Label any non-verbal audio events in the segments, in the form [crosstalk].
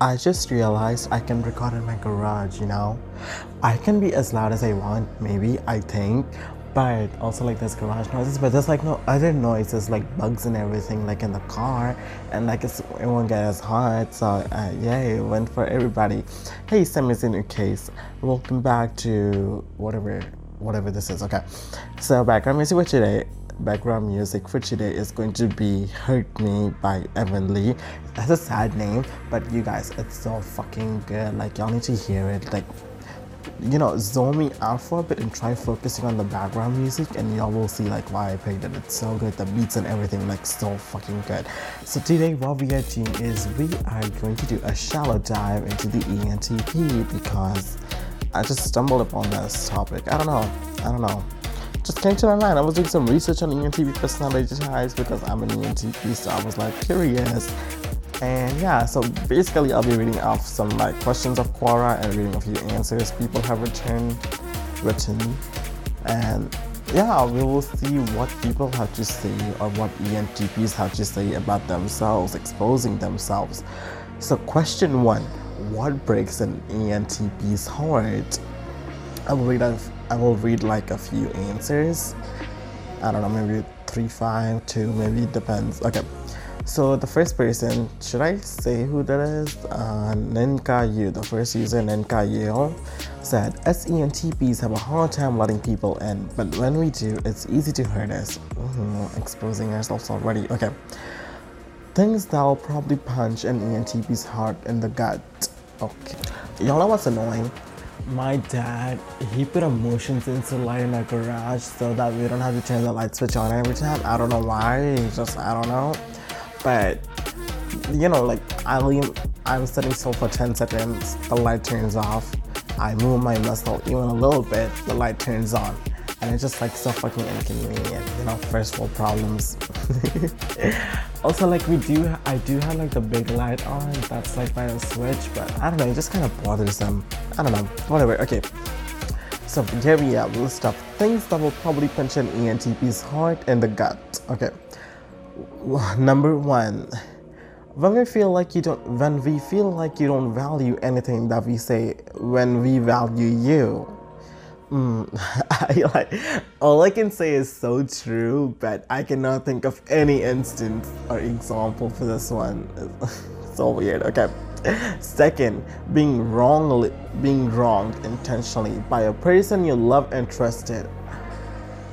I just realized I can record in my garage, you know? I can be as loud as I want, maybe, I think. But also like there's garage noises, but there's like no other noises like bugs and everything like in the car, and like it's, it won't get as hot. So uh, yay, it went for everybody. Hey, Sammy's in your case. Welcome back to whatever whatever this is. Okay, so background music for today background music for today is going to be Hurt Me by Evanly. That's a sad name, but you guys, it's so fucking good. Like, y'all need to hear it. Like, you know, zone me out for a bit and try focusing on the background music, and y'all will see like why I picked it. It's so good, the beats and everything, like so fucking good. So today, what we are doing is we are going to do a shallow dive into the ENTP because I just stumbled upon this topic. I don't know. I don't know just came to my mind. I was doing some research on ENTP personality types because I'm an ENTP, so I was like curious. And yeah, so basically I'll be reading off some like questions of Quora and reading a few answers people have returned written. And yeah, we will see what people have to say or what ENTPs have to say about themselves, exposing themselves. So question one, what breaks an ENTP's heart? I will read a I will read like a few answers. I don't know, maybe three, five, two, maybe it depends. Okay. So the first person, should I say who that is? Uh, Nenkayu, the first user, Nenkayu, said, SENTPs have a hard time letting people in, but when we do, it's easy to hurt us. Mm-hmm, exposing ourselves already. Okay. Things that'll probably punch an ENTP's heart in the gut. Okay. Y'all know what's annoying? My dad he put a motion sensor light in our garage so that we don't have to turn the light switch on every time. I don't know why he just i don't know. But you know like i leave i'm sitting still for 10 seconds the light turns off. I move my muscle even a little bit the light turns on and it's just like so fucking inconvenient you know first world problems. [laughs] Also like we do i do have like the big light on. That's like by a switch but i don't know it just kind of bothers them. I don't know. Whatever okay. So here we have list of things that will probably punch an entp's heart in the gut okay. Number one when we feel like you don't when we feel like you don't value anything that we say when we value you Mm, [laughs] I like all I can say is so true, but I cannot think of any instance or example for this one. [laughs] so weird. Okay. Second, being wrongly being wronged intentionally by a person you love and trusted.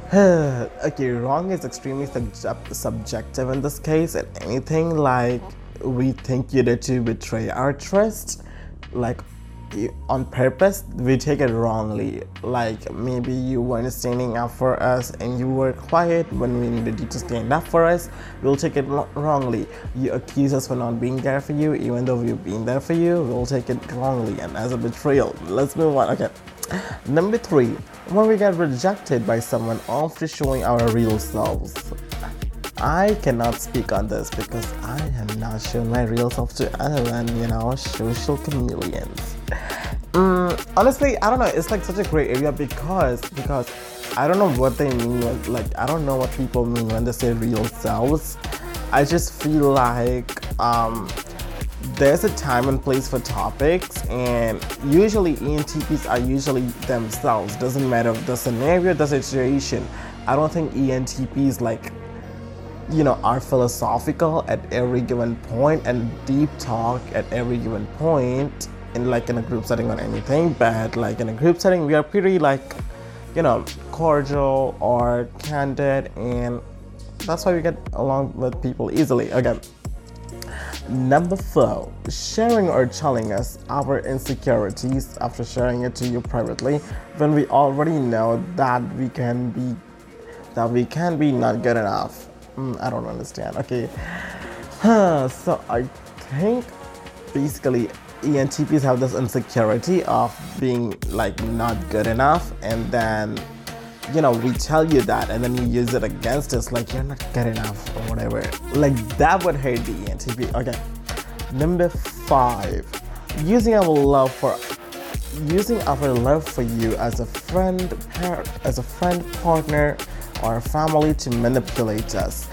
[sighs] okay, wrong is extremely subjective in this case, and anything like we think you did to betray our trust, like on purpose, we take it wrongly. Like maybe you weren't standing up for us and you were quiet when we needed you to stand up for us. We'll take it wrongly. You accuse us for not being there for you, even though we've been there for you. We'll take it wrongly and as a betrayal. Let's move on. Okay. Number three, when we get rejected by someone after showing our real selves. I cannot speak on this because I have not shown my real self to anyone, you know, social chameleons. Mm, honestly, I don't know. It's like such a great area because because I don't know what they mean. Like I don't know what people mean when they say real selves. I just feel like um, there's a time and place for topics, and usually ENTPs are usually themselves. Doesn't matter the scenario, the situation. I don't think ENTPs like you know, are philosophical at every given point and deep talk at every given point in like in a group setting or anything, but like in a group setting, we are pretty like, you know, cordial or candid, and that's why we get along with people easily. Again, number four, sharing or telling us our insecurities after sharing it to you privately when we already know that we can be that we can be not good enough Mm, I don't understand. Okay. So I think basically ENTPs have this insecurity of being like not good enough and then you know we tell you that and then you use it against us like you're not good enough or whatever. Like that would hurt the ENTP okay. Number five using our love for using our love for you as a friend par- as a friend partner or family to manipulate us.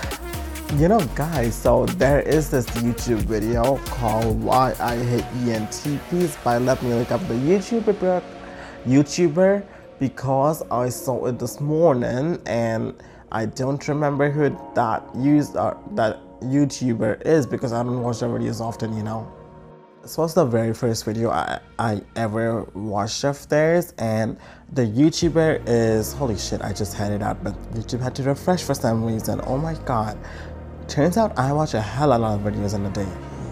You know, guys, so there is this YouTube video called Why I Hate ENTPs by let me look up the YouTuber YouTuber because I saw it this morning and I don't remember who that used uh, that YouTuber is because I don't watch their videos often, you know. This was the very first video I, I ever watched of theirs and the YouTuber is, holy shit, I just had it out, but YouTube had to refresh for some reason. Oh my god. Turns out I watch a hell a lot of videos in a day.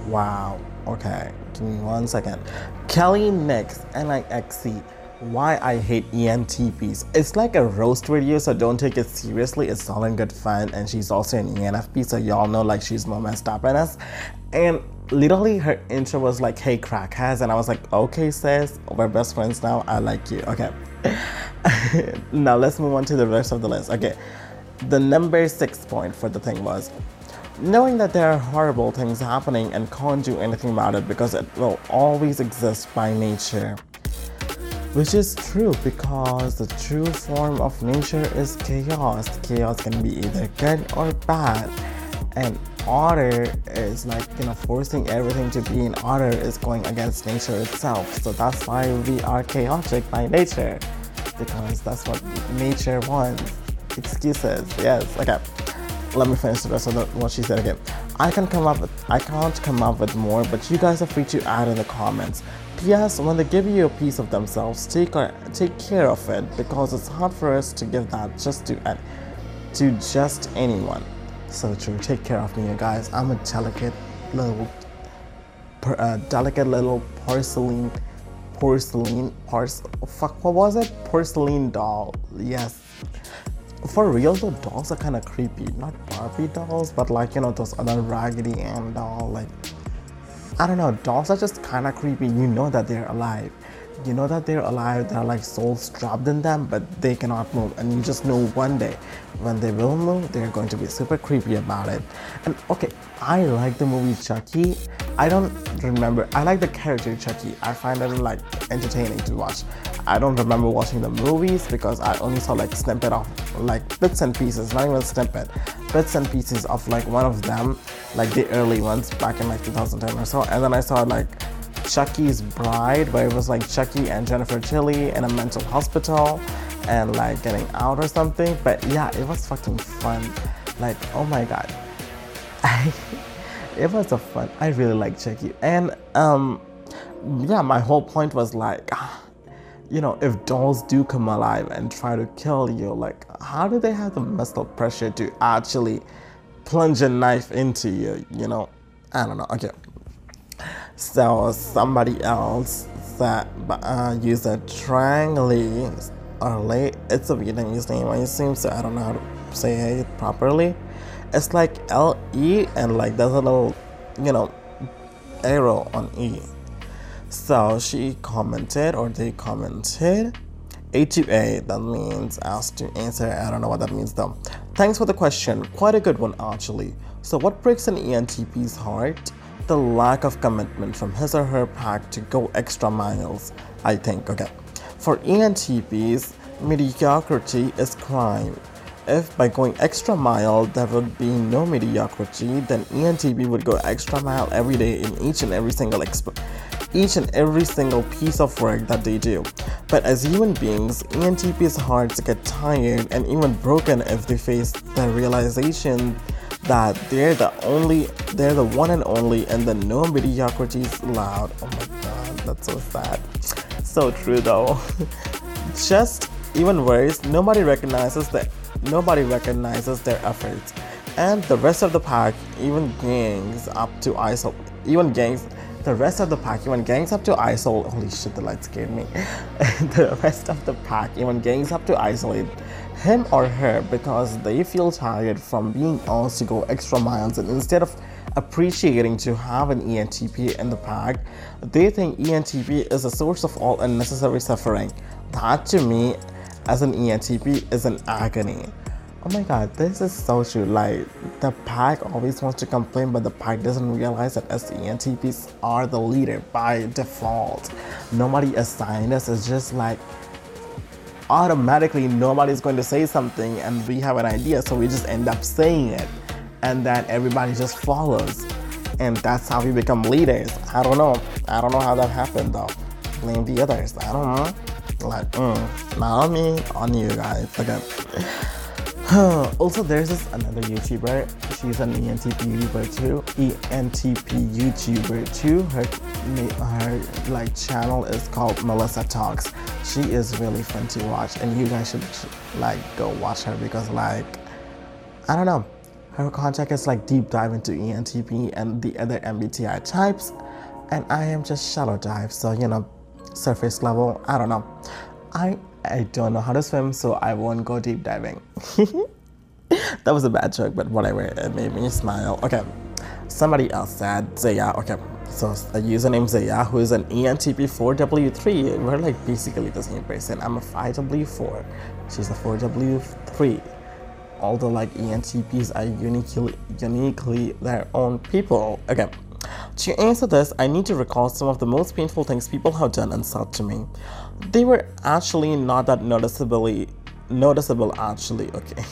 Wow. Okay, give me one second. Kelly Nix, N-I-X-C why I hate ENTPs. It's like a roast video, so don't take it seriously. It's all in good fun, and she's also an ENFP, so y'all know like she's more messed up than us. And literally, her intro was like, "Hey, crackheads," and I was like, "Okay, sis, we're best friends now. I like you." Okay. [laughs] now let's move on to the rest of the list. Okay, the number six point for the thing was knowing that there are horrible things happening and can't do anything about it because it will always exist by nature. Which is true because the true form of nature is chaos. Chaos can be either good or bad. And order is like, you know, forcing everything to be in order is going against nature itself. So that's why we are chaotic by nature. Because that's what nature wants. Excuses, yes. Okay. Let me finish the rest of the, what she said again. I can come up with I can't come up with more, but you guys are free to add in the comments. P.S. When they give you a piece of themselves, take take care of it because it's hard for us to give that just to to just anyone. So true. Take care of me, you guys. I'm a delicate little, per, uh, delicate little porcelain, porcelain, porce. Fuck, what was it? Porcelain doll. Yes. For real though, dolls are kind of creepy. Not Barbie dolls, but like you know those other Raggedy Ann doll, like I don't know, dolls are just kind of creepy. You know that they're alive. You know that they're alive, there are like souls trapped in them, but they cannot move. And you just know one day when they will move, they're going to be super creepy about it. And okay, I like the movie Chucky. I don't remember, I like the character Chucky. I find it like entertaining to watch. I don't remember watching the movies because I only saw like snippet of like bits and pieces, not even snippet bits and pieces of like one of them, like the early ones back in like 2010 or so. And then I saw like Chucky's Bride, where it was like Chucky and Jennifer Tilly in a mental hospital and like getting out or something. But yeah, it was fucking fun. Like, oh my god. [laughs] it was a fun. I really like Chucky. And um yeah, my whole point was like [sighs] you know, if dolls do come alive and try to kill you, like, how do they have the mental pressure to actually plunge a knife into you? You know, I don't know. Okay. So somebody else that uh, a Lee, or Lay, it's a Vietnamese name, I assume, so I don't know how to say it properly. It's like L E and like there's a little, you know, arrow on E. So she commented, or they commented, A2A, that means asked to answer. I don't know what that means though. Thanks for the question. Quite a good one, actually. So, what breaks an ENTP's heart? The lack of commitment from his or her pack to go extra miles, I think. Okay. For ENTPs, mediocrity is crime. If by going extra mile there would be no mediocrity, then ENTP would go extra mile every day in each and every single exp- each and every single piece of work that they do. But as human beings, ENTP's hearts get tired and even broken if they face the realization that they're the only, they're the one and only, and the no mediocrity is allowed. Oh my god, that's so sad. So true though. [laughs] Just even worse, nobody recognizes that nobody recognizes their efforts, and the rest of the pack, even gangs up to ISO, even gangs the rest of the pack even gangs up to isolate. Holy shit, the light scared me. [laughs] the rest of the pack even gangs up to isolate him or her because they feel tired from being asked to go extra miles and instead of appreciating to have an ENTP in the pack, they think ENTP is a source of all unnecessary suffering. That to me, as an ENTP, is an agony. Oh my god, this is so true. Like, the pack always wants to complain, but the pack doesn't realize that SENTPs are the leader by default. Nobody assigned us. It's just like automatically nobody's going to say something and we have an idea, so we just end up saying it. and then everybody just follows. And that's how we become leaders. I don't know. I don't know how that happened though. Blame the others. I don't know. Like, mm, not on me, on you guys. Okay. [laughs] also, there's this another YouTuber. She's an ENTP YouTuber too. ENTP YouTuber too. Her her like channel is called Melissa Talks. She is really fun to watch, and you guys should like go watch her because like I don't know. Her content is like deep dive into ENTP and the other MBTI types, and I am just shallow dive. So you know, surface level. I don't know. I I don't know how to swim, so I won't go deep diving. [laughs] that was a bad joke, but whatever. It made me smile. Okay. Somebody else said Zaya. Okay. So a username Zaya, who is an ENTP4W3. We're like basically the same person. I'm a 5W4. She's a 4W3. Although like ENTPs are uniquely uniquely their own people. Okay. To answer this, I need to recall some of the most painful things people have done and said to me. They were actually not that noticeably noticeable actually, okay.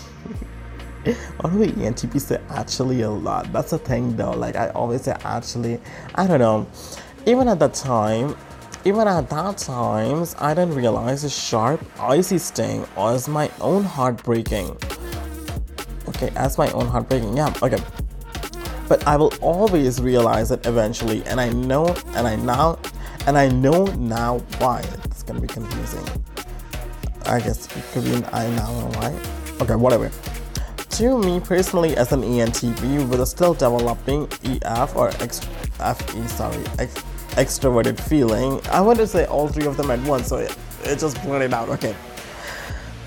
We ENTP say actually a lot? That's the thing though. Like I always say actually. I don't know. Even at that time, even at that times, I didn't realize the sharp, icy sting was my own heartbreaking. Okay, as my own heartbreaking. Yeah, okay but I will always realize it eventually, and I know, and I now, and I know now why. Gonna be confusing. I guess it could be an I now know why. Okay, whatever. To me personally, as an ENTP with a still developing EF or ex- FE, sorry, ex- extroverted feeling, I want to say all three of them at once, so it, it just blurted out. Okay.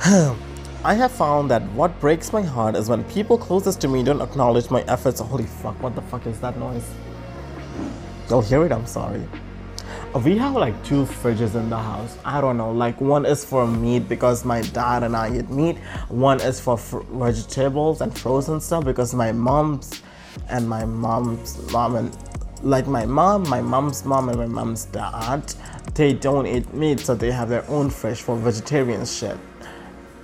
[sighs] I have found that what breaks my heart is when people closest to me don't acknowledge my efforts. Holy fuck, what the fuck is that noise? You'll hear it, I'm sorry. We have like two fridges in the house. I don't know, like one is for meat because my dad and I eat meat. One is for fr- vegetables and frozen stuff because my mom's and my mom's mom and like my mom, my mom's mom, and my mom's dad, they don't eat meat, so they have their own fridge for vegetarian shit.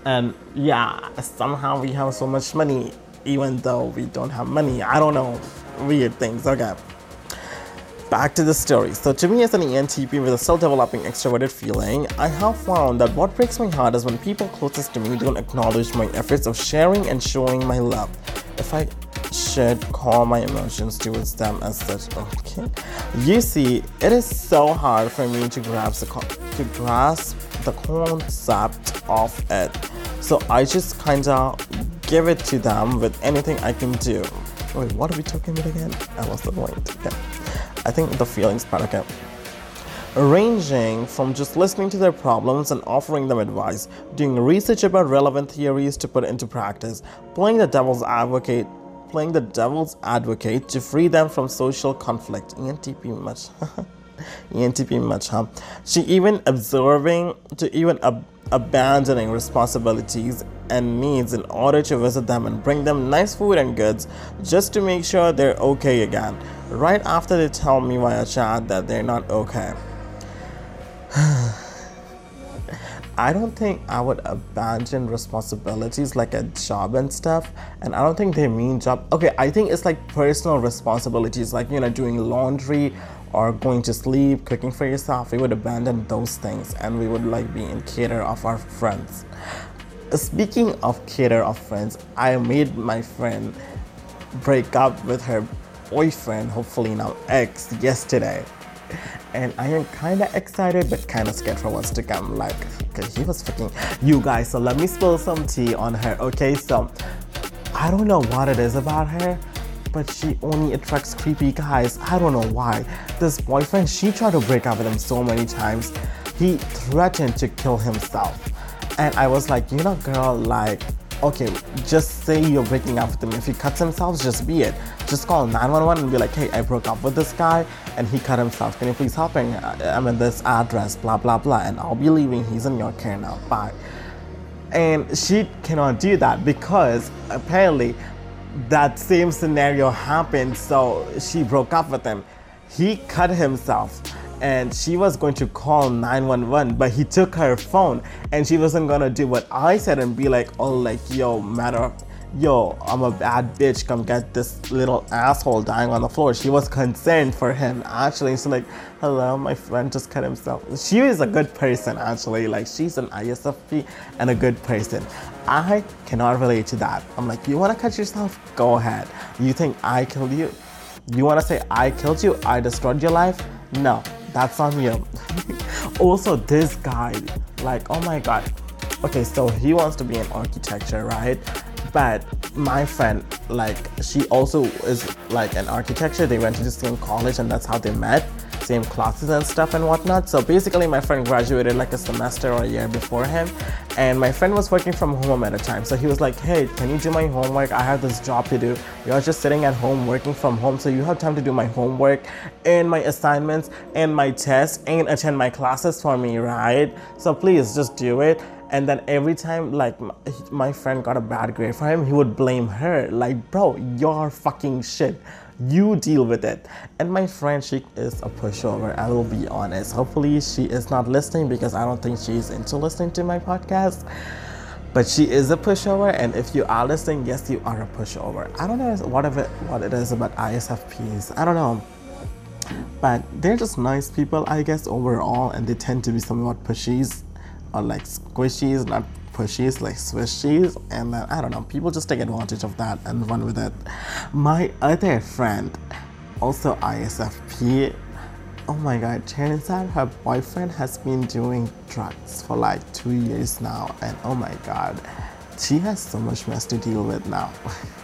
And yeah, somehow we have so much money, even though we don't have money. I don't know. Weird things. Okay. Back to the story. So, to me, as an ENTP with a still developing extroverted feeling, I have found that what breaks my heart is when people closest to me don't acknowledge my efforts of sharing and showing my love. If I should call my emotions towards them as such, okay. You see, it is so hard for me to grasp to grasp the concept of it so I just kind of give it to them with anything I can do. Wait, what are we talking about again? I lost the point. Okay. I think the feelings part, okay. Ranging from just listening to their problems and offering them advice, doing research about relevant theories to put into practice, playing the devil's advocate, playing the devil's advocate to free them from social conflict. ENTP much. [laughs] ENTP much, huh? She even observing to even ob- abandoning responsibilities and needs in order to visit them and bring them nice food and goods just to make sure they're okay again, right after they tell me via chat that they're not okay. [sighs] I don't think I would abandon responsibilities like a job and stuff. And I don't think they mean job. Okay, I think it's like personal responsibilities, like, you know, doing laundry or going to sleep, cooking for yourself, we would abandon those things and we would like be in care of our friends. Speaking of care of friends, I made my friend break up with her boyfriend, hopefully now ex, yesterday. And I am kind of excited but kind of scared for what's to come. Like, cause he was fucking you guys. So let me spill some tea on her. Okay, so I don't know what it is about her, but she only attracts creepy guys. I don't know why. This boyfriend, she tried to break up with him so many times. He threatened to kill himself. And I was like, you know, girl, like, okay, just say you're breaking up with him. If he cuts himself, just be it. Just call 911 and be like, hey, I broke up with this guy and he cut himself. Can you please help me? I'm at this address, blah, blah, blah. And I'll be leaving. He's in your care now. Bye. And she cannot do that because apparently that same scenario happened, so she broke up with him. He cut himself and she was going to call 911 but he took her phone and she wasn't gonna do what i said and be like oh like yo matter yo, I'm a bad bitch, come get this little asshole dying on the floor. She was concerned for him, actually. She's like, hello, my friend just cut himself. She is a good person, actually. Like, she's an ISFP and a good person. I cannot relate to that. I'm like, you wanna cut yourself? Go ahead. You think I killed you? You wanna say I killed you? I destroyed your life? No, that's on you. [laughs] also, this guy, like, oh my god. Okay, so he wants to be in architecture, right? But my friend, like, she also is like an architecture. They went to the same college, and that's how they met same classes and stuff and whatnot. So basically, my friend graduated like a semester or a year before him, and my friend was working from home at a time. So he was like, "Hey, can you do my homework? I have this job to do. You're just sitting at home working from home, so you have time to do my homework and my assignments and my tests and attend my classes for me, right? So please just do it." and then every time like my friend got a bad grade for him he would blame her like bro you're fucking shit you deal with it. And my friend, she is a pushover. I will be honest. Hopefully, she is not listening because I don't think she's into listening to my podcast. But she is a pushover, and if you are listening, yes, you are a pushover. I don't know what it, what it is about ISFPs. I don't know, but they're just nice people, I guess, overall, and they tend to be somewhat pushies or like squishies, not pushies like Swiss cheese, and then I don't know, people just take advantage of that and run with it. My other friend, also ISFP, oh my god, turns out her boyfriend has been doing drugs for like two years now, and oh my god, she has so much mess to deal with now. [laughs]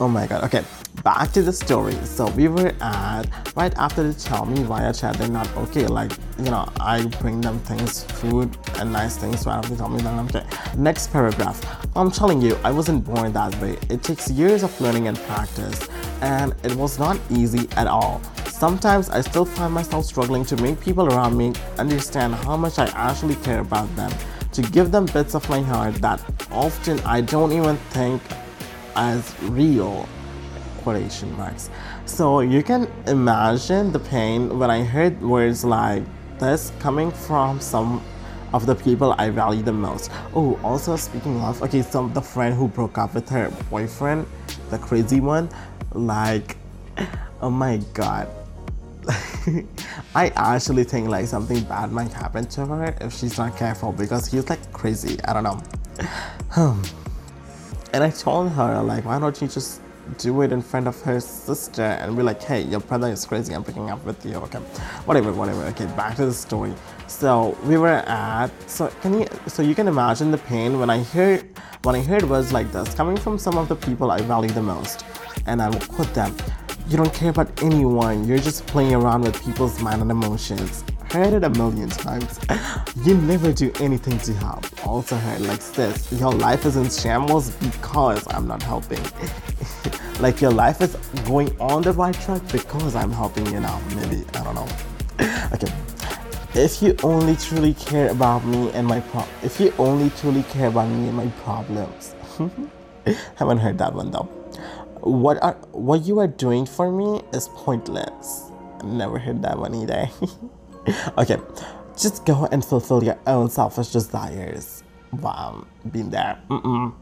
oh my god, okay back to the story. So we were at right after they tell me via chat they're not okay. Like you know, I bring them things, food and nice things. So after they tell me that I'm okay. Next paragraph. I'm telling you, I wasn't born that way. It takes years of learning and practice, and it was not easy at all. Sometimes I still find myself struggling to make people around me understand how much I actually care about them, to give them bits of my heart that often I don't even think as real quotation marks. So you can imagine the pain when I heard words like this coming from some of the people I value the most. Oh, also speaking of, okay, so the friend who broke up with her boyfriend, the crazy one, like, oh my god. [laughs] I actually think like something bad might happen to her if she's not careful because he's like crazy. I don't know. [sighs] Hmm. And I told her like, why don't you just do it in front of her sister and be like, hey, your brother is crazy, I'm picking up with you, okay, whatever, whatever, okay, back to the story. So we were at, so can you, so you can imagine the pain when I heard, when I heard words like this coming from some of the people I value the most, and I will quote them, you don't care about anyone, you're just playing around with people's mind and emotions. Heard it a million times. You never do anything to help. Also heard like this, your life is in shambles because I'm not helping. [laughs] like your life is going on the right track because I'm helping you now. Maybe I don't know. [laughs] okay. If you only truly care about me and my pro- if you only truly care about me and my problems. [laughs] Haven't heard that one though. What are what you are doing for me is pointless. Never heard that one either. [laughs] okay, just go and fulfill your own selfish desires. Wow, been there. Mm-mm.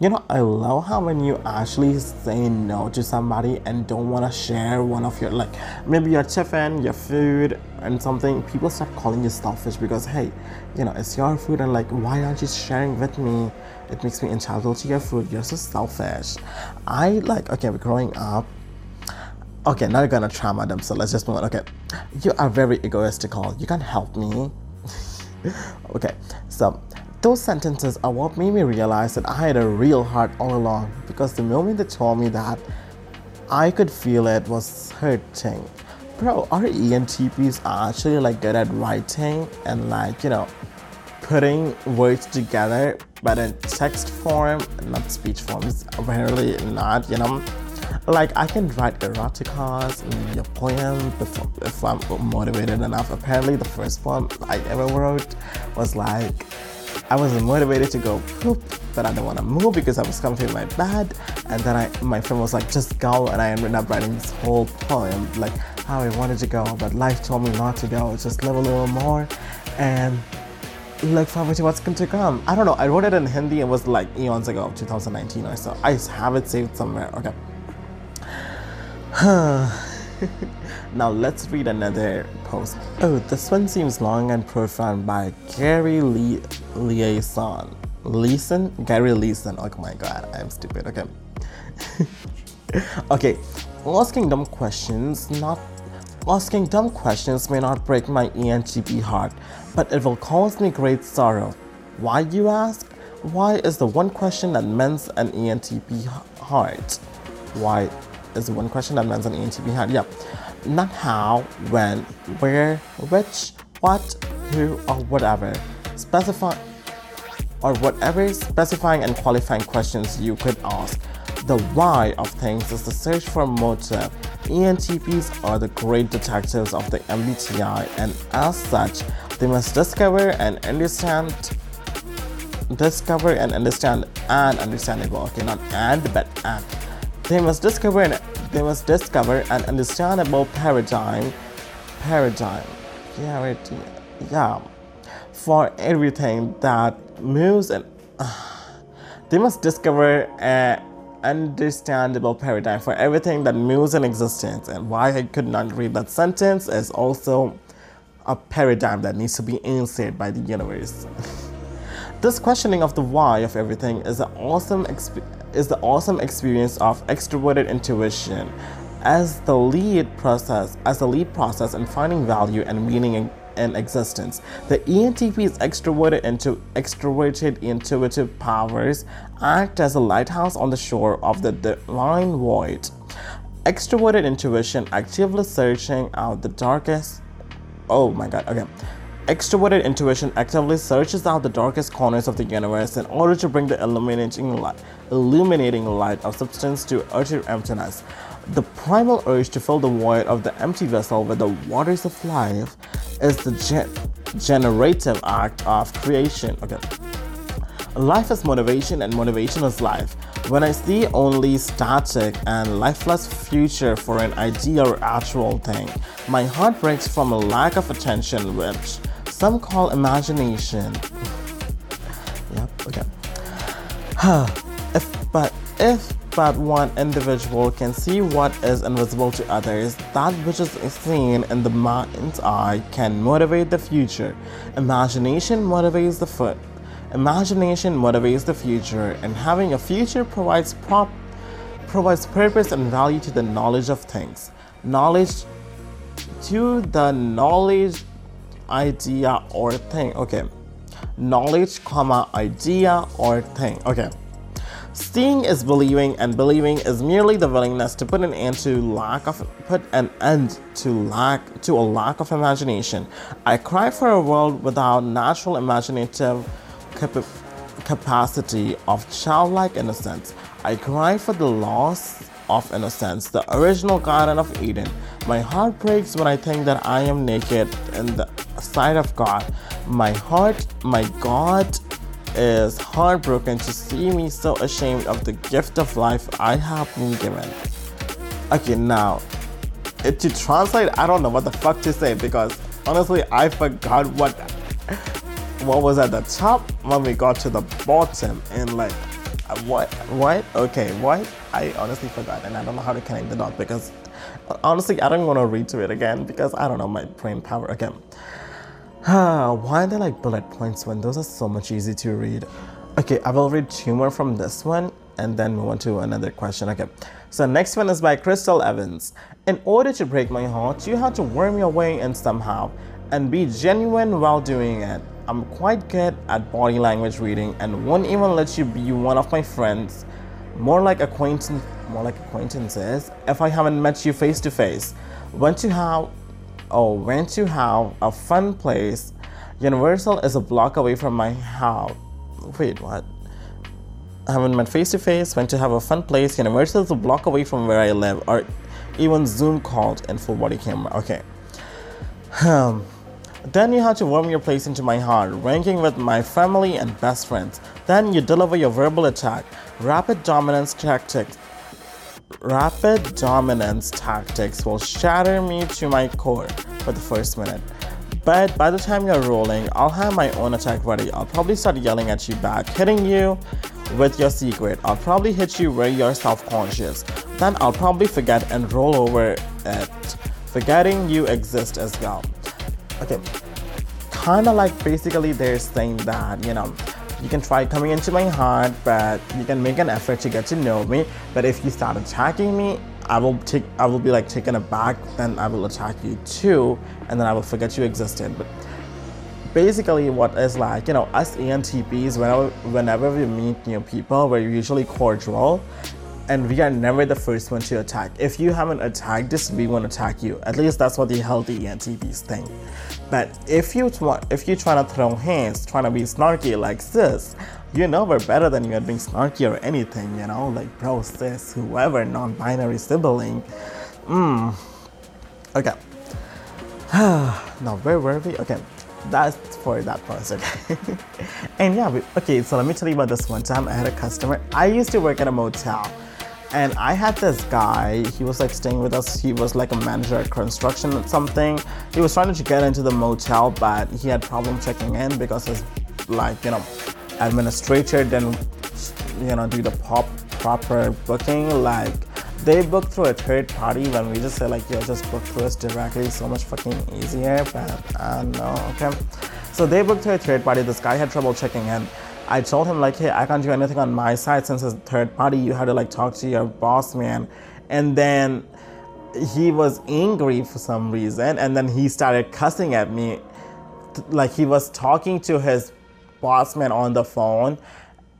You know, I love how when you actually say no to somebody and don't want to share one of your, like, maybe your tiffin, your food, and something, people start calling you selfish because, hey, you know, it's your food, and like, why aren't you sharing with me? It makes me entitled to your food. You're so selfish. I like, okay, growing up, okay, now you're gonna trauma them, so let's just move on. Okay, you are very egoistical. You can't help me. [laughs] okay, so those sentences are what made me realize that I had a real heart all along because the moment they told me that, I could feel it was hurting. Bro, our ENTPs are actually like good at writing and like, you know, putting words together, but in text form, not speech forms, apparently not, you know. Like I can write eroticas, maybe a poem if I'm motivated enough. Apparently the first poem I ever wrote was like I wasn't motivated to go poop, but I didn't want to move because I was comfy in my bed. And then I, my friend was like, just go. And I ended up writing this whole poem, like how I wanted to go, but life told me not to go, just live a little more. And look forward to what's going to come. I don't know. I wrote it in Hindi. It was like eons ago, 2019 or so. I have it saved somewhere. Okay. [laughs] now let's read another post. Oh, this one seems long and profound by Gary Lee Liaison. Leeson? Gary Leeson. Oh my god, I'm stupid. Okay. [laughs] okay. Asking dumb questions, not asking dumb questions may not break my ENTP heart, but it will cause me great sorrow. Why, you ask? Why is the one question that mends an ENTP heart? Why is the one question that mends an ENTP had. Yeah. Not how, when, where, which, what, who, or whatever. Specify or whatever specifying and qualifying questions you could ask. The why of things is the search for motive. ENTPs are the great detectives of the MBTI, and as such, they must discover and understand discover and understand and understandable okay not and but and they must discover and they must discover an understandable paradigm paradigm yeah yeah for everything that moves and uh, [sighs] they must discover an understandable paradigm for everything that moves in existence. And why i could not read that sentence is also a paradigm that needs to be answered by the universe. [laughs] This questioning of the why of everything is an awesome exp- is the awesome experience of extroverted intuition as the lead process as the lead process in finding value and meaning in in existence. The ENTP's extroverted, into, extroverted intuitive powers act as a lighthouse on the shore of the divine void. Extroverted intuition actively searching out the darkest. Oh my god, okay. Extroverted intuition actively searches out the darkest corners of the universe in order to bring the illuminating light, illuminating light of substance to utter emptiness. The primal urge to fill the void of the empty vessel with the waters of life is the gen- generative act of creation. Okay. Life is motivation and motivation is life. When I see only static and lifeless future for an idea or actual thing, my heart breaks from a lack of attention, which some call imagination. yep, okay. if, but if but one individual can see what is invisible to others, that which is seen in the mind's eye can motivate the future. Imagination motivates the foot. Imagination motivates the future, and having a future provides prop provides purpose and value to the knowledge of things. Knowledge to the knowledge idea or thing. Okay. Knowledge, comma, idea or thing. Okay. Seeing is believing, and believing is merely the willingness to put an end to lack of put an end to lack to a lack of imagination. I cry for a world without natural imaginative cap- capacity of childlike innocence. I cry for the loss of innocence, the original Garden of Eden. My heart breaks when I think that I am naked in the sight of God. My heart, my God, is heartbroken to see me so ashamed of the gift of life I have been given. Okay, now, to translate, I don't know what the fuck to say because honestly, I forgot what what was at the top when we got to the bottom and like what what okay what I honestly forgot and I don't know how to connect the dots because honestly I don't want to read to it again because I don't know my brain power again. [sighs] Why are they like bullet points when those are so much easy to read? Okay, I will read two more from this one and then move on to another question. Okay, so next one is by Crystal Evans. In order to break my heart, you have to worm your way in somehow and be genuine while doing it. I'm quite good at body language reading and won't even let you be one of my friends. More like acquaintance, more like acquaintances if I haven't met you face to face. Once you have oh, went to have a fun place. Universal is a block away from my house. Wait, what? I haven't met face to face, went to have a fun place. Universal is a block away from where I live, or even Zoom called and full body camera. Okay. Um, then you have to warm your place into my heart, ranking with my family and best friends. Then you deliver your verbal attack, rapid dominance tactics, Rapid dominance tactics will shatter me to my core for the first minute. But by the time you're rolling, I'll have my own attack ready. I'll probably start yelling at you back, hitting you with your secret. I'll probably hit you where you're self conscious. Then I'll probably forget and roll over it, forgetting you exist as well. Okay, kind of like basically they're saying that, you know, you can try coming into my heart, but you can make an effort to get to know me. But if you start attacking me, I will take I will be like taken aback, then I will attack you too, and then I will forget you existed. But basically what is like, you know, us ENTPs, whenever whenever we meet new people, we're usually cordial and we are never the first one to attack. If you haven't attacked us, we won't attack you. At least that's what the healthy ENTPs think. But if you try, if you trying to throw hands, trying to be snarky like sis, you know we're better than you at being snarky or anything, you know, like bro, sis, whoever, non-binary sibling. Hmm. Okay. [sighs] now where were we? Okay. That's for that person. [laughs] and yeah, we, okay, so let me tell you about this one time I had a customer. I used to work at a motel and I had this guy, he was like staying with us. He was like a manager at construction or something. He was trying to get into the motel, but he had problem checking in because his like, you know, administrator didn't, you know, do the pop proper booking. Like they book through a third party when we just say like, yo, just book through us directly. So much fucking easier, but uh, I don't know, okay. So they booked through a third party. This guy had trouble checking in. I told him like, hey, I can't do anything on my side since it's third party. You had to like talk to your boss man, and then he was angry for some reason, and then he started cussing at me, like he was talking to his boss man on the phone,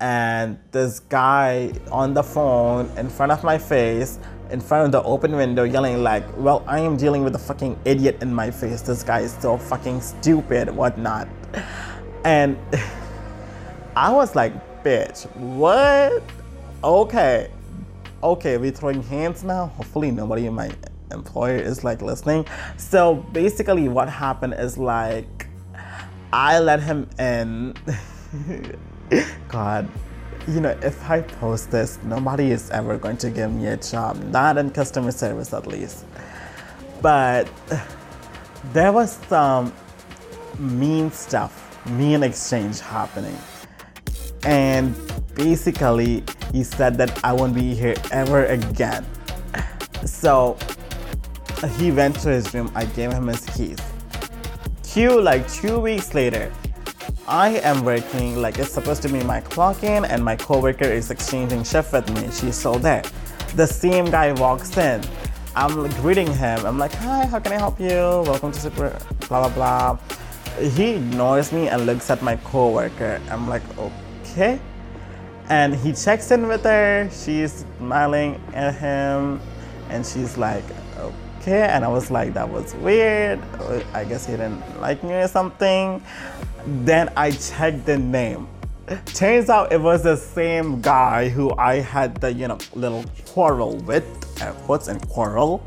and this guy on the phone in front of my face in front of the open window yelling like well i am dealing with a fucking idiot in my face. This guy is so fucking stupid whatnot. And [laughs] I was like, bitch, what? Okay. Okay, we throwing hands now. Hopefully nobody in my employer is like listening. So basically what happened is like I let him in. [laughs] God, you know, if I post this, nobody is ever going to give me a job, not in customer service at least. But there was some mean stuff, mean exchange happening and basically he said that I won't be here ever again. So he went to his room, I gave him his keys. Cue like two weeks later, I am working like it's supposed to be my clock in and my coworker is exchanging shift with me. She's still there. The same guy walks in. I'm greeting him. I'm like, hi, how can I help you? Welcome to Super blah blah blah. He ignores me and looks at my coworker. I'm like, okay okay. And he checks in with her. She's smiling at him, and she's like, okay. And I was like, that was weird. I guess he didn't like me or something. Then I checked the name. Turns out it was the same guy who I had the, you know, little quarrel with, uh, quotes and quarrel.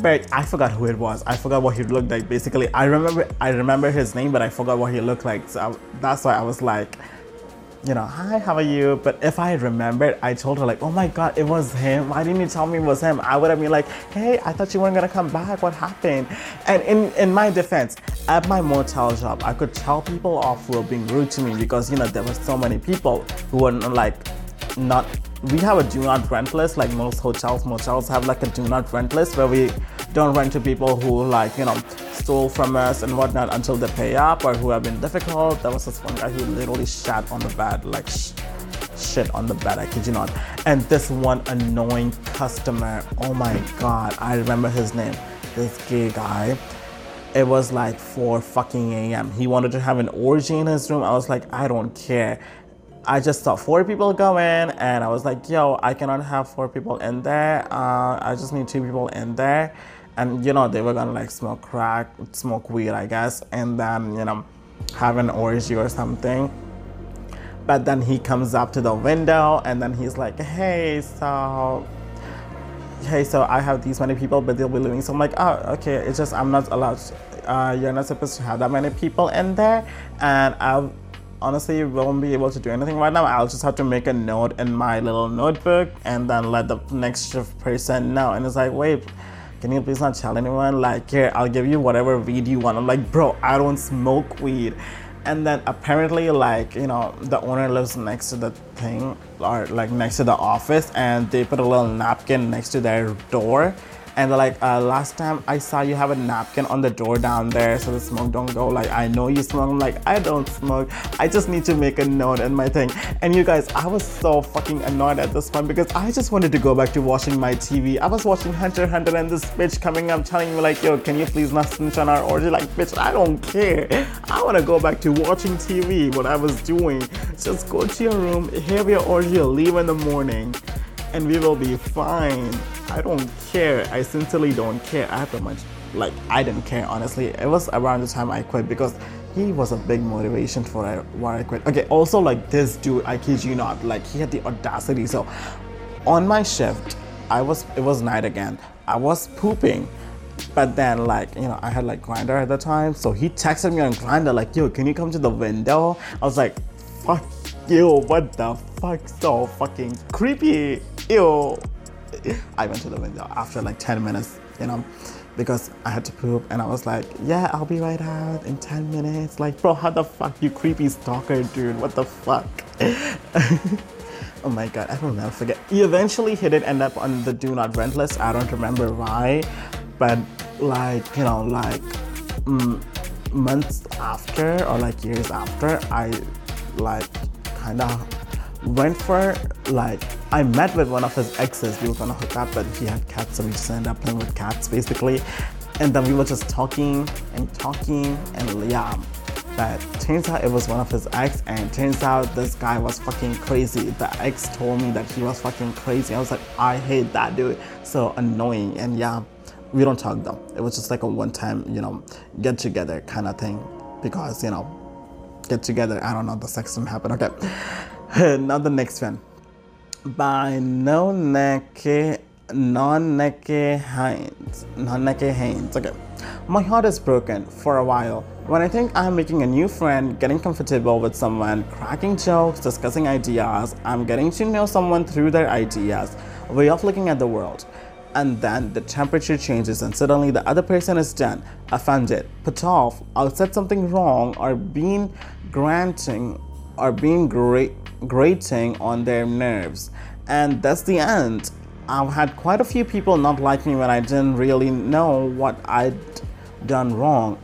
But I forgot who it was. I forgot what he looked like. Basically, I remember I remember his name, but I forgot what he looked like. So I, that's why I was like, you know, hi, how are you? But if I remembered, I told her like, oh my God, it was him. Why didn't you tell me it was him? I would have been like, hey, I thought you weren't gonna come back. What happened? And in, in my defense, at my motel job, I could tell people off who were being rude to me because, you know, there were so many people who were like, not, we have a do not rent list, like most hotels, motels have like a do not rent list where we don't rent to people who like, you know, stole from us and whatnot until they pay up or who have been difficult. There was this one guy who literally shat on the bed, like sh- shit on the bed, I kid you not. And this one annoying customer, oh my god, I remember his name, this gay guy. It was like 4 fucking a.m. He wanted to have an orgy in his room. I was like, I don't care. I just saw four people go in, and I was like, yo, I cannot have four people in there. Uh, I just need two people in there. And you know they were gonna like smoke crack smoke weed i guess and then you know have an orgy or something. But then he comes up to the window and then he's like hey so hey so i have these many people but they'll be leaving so i'm like oh okay it's just i'm not allowed to, uh, you're not supposed to have that many people in there. And i honestly won't be able to do anything right now i'll just have to make a note in my little notebook and then let the next shift person know and it's like wait can you please not tell anyone? Like, here, I'll give you whatever weed you want. I'm like, bro, I don't smoke weed. And then apparently, like, you know, the owner lives next to the thing, or like next to the office, and they put a little napkin next to their door and they're like, uh, last time I saw you have a napkin on the door down there so the smoke don't go. Like, I know you smoke. I'm like, I don't smoke. I just need to make a note in my thing. And you guys, I was so fucking annoyed at this point because I just wanted to go back to watching my TV. I was watching Hunter Hunter and this bitch coming up telling me like, yo, can you please not snitch on our orgy? Like, bitch, I don't care. I want to go back to watching TV, what I was doing. Just go to your room, have your orgy, leave in the morning and we will be fine. I don't care. I sincerely don't care. I have to much like I didn't care honestly. It was around the time I quit because he was a big motivation for why I quit. Okay, also like this dude, I kid you not, like he had the audacity. So on my shift, I was it was night again. I was pooping. But then like, you know, I had like Grindr at the time. So he texted me on Grindr, like, yo, can you come to the window? I was like, fuck you, what the fuck? So fucking creepy ew. I went to the window after like 10 minutes, you know, because I had to poop and I was like, yeah, I'll be right out in 10 minutes. Like, bro, how the fuck, you creepy stalker, dude? What the fuck? [laughs] oh my god, I will never forget. He eventually he did end up on the do not rent list. I don't remember why, but like, you know, like mm, months after or like years after, I like kind of went for like I met with one of his exes. We were gonna hook up, but he had cats, so we just ended up playing with cats basically. And then we were just talking and talking and yeah. But turns out it was one of his ex, and turns out this guy was fucking crazy. The ex told me that he was fucking crazy. I was like, I hate that dude. So annoying. And yeah, we don't talk though. It was just like a one time, you know, get together kind of thing. Because, you know, get together. I don't know, the sex didn't happen. Okay. [laughs] now the next one by no Noneke Noneke Haynes. Noneke Haynes. Okay. My heart is broken for a while. When I think I'm making a new friend, getting comfortable with someone, cracking jokes, discussing ideas, I'm getting to know someone through their ideas, way of looking at the world. And then the temperature changes, and suddenly the other person is done, offended, put off, or said something wrong, or being granting, or being great grating on their nerves. And that's the end. I've had quite a few people not like me when I didn't really know what I'd done wrong.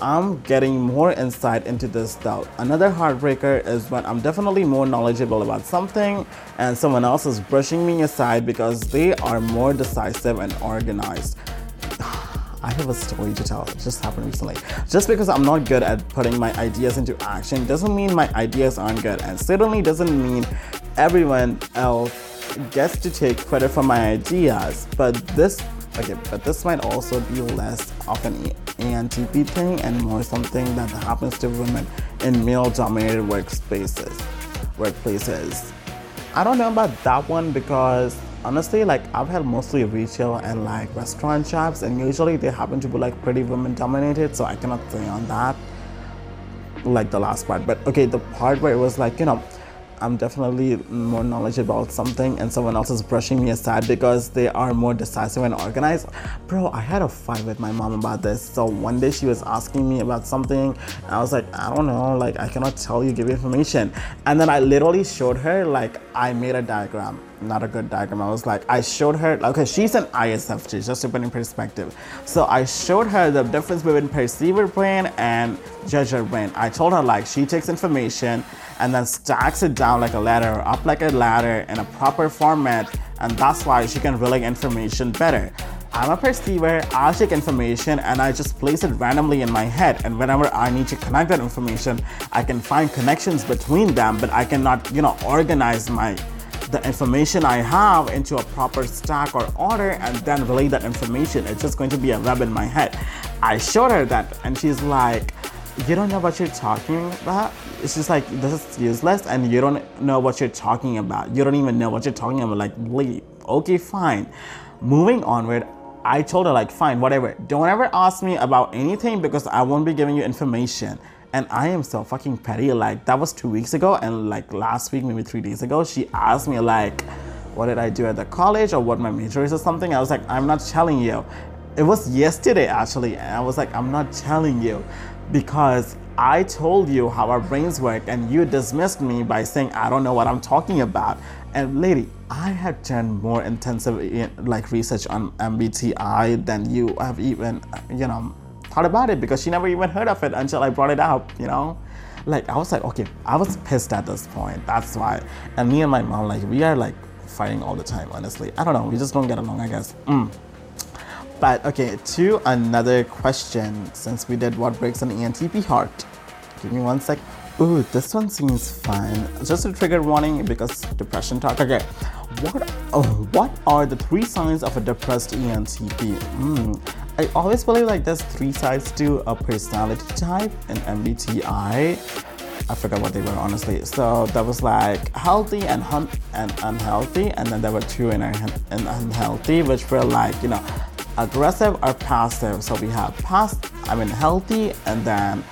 I'm getting more insight into this though. Another heartbreaker is when I'm definitely more knowledgeable about something and someone else is brushing me aside because they are more decisive and organized. I have a story to tell. It just happened recently. Just because I'm not good at putting my ideas into action doesn't mean my ideas aren't good, and certainly doesn't mean everyone else gets to take credit for my ideas. But this, okay, but this might also be less of an ENTP thing and more something that happens to women in male-dominated workspaces. Workplaces. I don't know about that one because honestly like i've had mostly retail and like restaurant jobs and usually they happen to be like pretty women dominated so i cannot say on that like the last part but okay the part where it was like you know I'm definitely more knowledgeable about something and someone else is brushing me aside because they are more decisive and organized. Bro, I had a fight with my mom about this. So one day she was asking me about something and I was like, I don't know, like I cannot tell you, give information. And then I literally showed her like I made a diagram not a good diagram. I was like, I showed her, okay, she's an ISFJ, just to put in perspective. So I showed her the difference between perceiver brain and judger brain. I told her like she takes information and then stacks it down like a ladder up like a ladder in a proper format and that's why she can relay information better. I'm a perceiver, I'll take information and I just place it randomly in my head and whenever I need to connect that information, I can find connections between them but I cannot, you know, organize my the information I have into a proper stack or order and then relay that information. It's just going to be a web in my head. I showed her that and she's like, you don't know what you're talking about. It's just like this is useless, and you don't know what you're talking about. You don't even know what you're talking about. Like, leave. Okay, fine. Moving onward, I told her like, fine, whatever. Don't ever ask me about anything because I won't be giving you information. And I am so fucking petty. Like that was two weeks ago, and like last week, maybe three days ago, she asked me like what did I do at the college or what my major is or something. I was like, I'm not telling you. it was yesterday actually, and I was like, I'm not telling you because I told you how our brains work, and you dismissed me by saying I don't know what I'm talking about. And lady, I have done more intensive like research on MBTI than you have even, you know, thought about it because she never even heard of it until I brought it up, you know? Like I was like, okay, I was pissed at this point. That's why. And me and my mom, like, we are like fighting all the time, honestly. I don't know, we just don't get along, I guess. Mm. But okay, to another question, since we did what breaks an ENTP heart. Give me one sec. Ooh, this one seems fun. Just a trigger warning because depression talk. Okay, what? Oh, what are the three signs of a depressed ENTP? Mm, I always believe like there's three sides to a personality type in MBTI. I forgot what they were honestly. So that was like healthy and hun- and unhealthy, and then there were two in, in unhealthy, which were like you know aggressive or passive. So we have past, I mean healthy, and then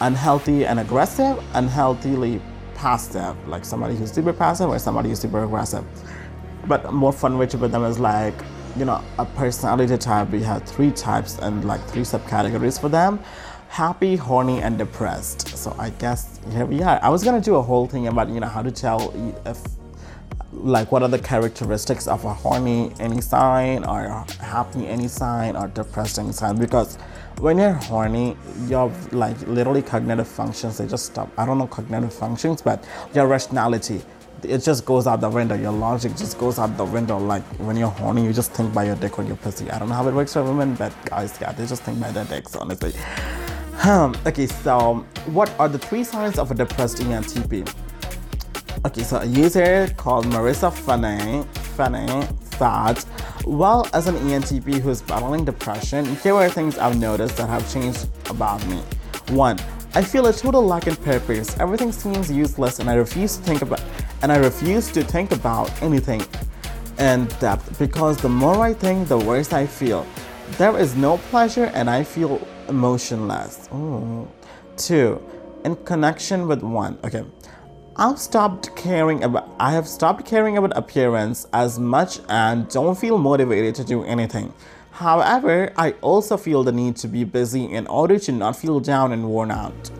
unhealthy and aggressive, unhealthily passive, like somebody who's super passive or somebody who's super aggressive. But more fun way to put them is like you know, a personality type, we have three types and like three subcategories for them happy, horny, and depressed. So I guess here we are. I was gonna do a whole thing about, you know, how to tell if like what are the characteristics of a horny any sign or happy any sign or depressed any sign because when you're horny your like literally cognitive functions they just stop i don't know cognitive functions but your rationality it just goes out the window. Your logic just goes out the window. Like when you're horny, you just think by your dick or your pussy. I don't know how it works for women, but guys, yeah, they just think by their dicks, honestly. Um, okay, so what are the three signs of a depressed ENTP? Okay, so a user called Marissa Fanny, Fanny thought, well, as an ENTP who's battling depression, here are things I've noticed that have changed about me. One, I feel a total lack in purpose. Everything seems useless and I refuse to think about and I refuse to think about anything in depth because the more I think, the worse I feel. There is no pleasure and I feel emotionless. Ooh. Two, in connection with one. Okay. I've stopped caring about I have stopped caring about appearance as much and don't feel motivated to do anything. However, I also feel the need to be busy in order to not feel down and worn out.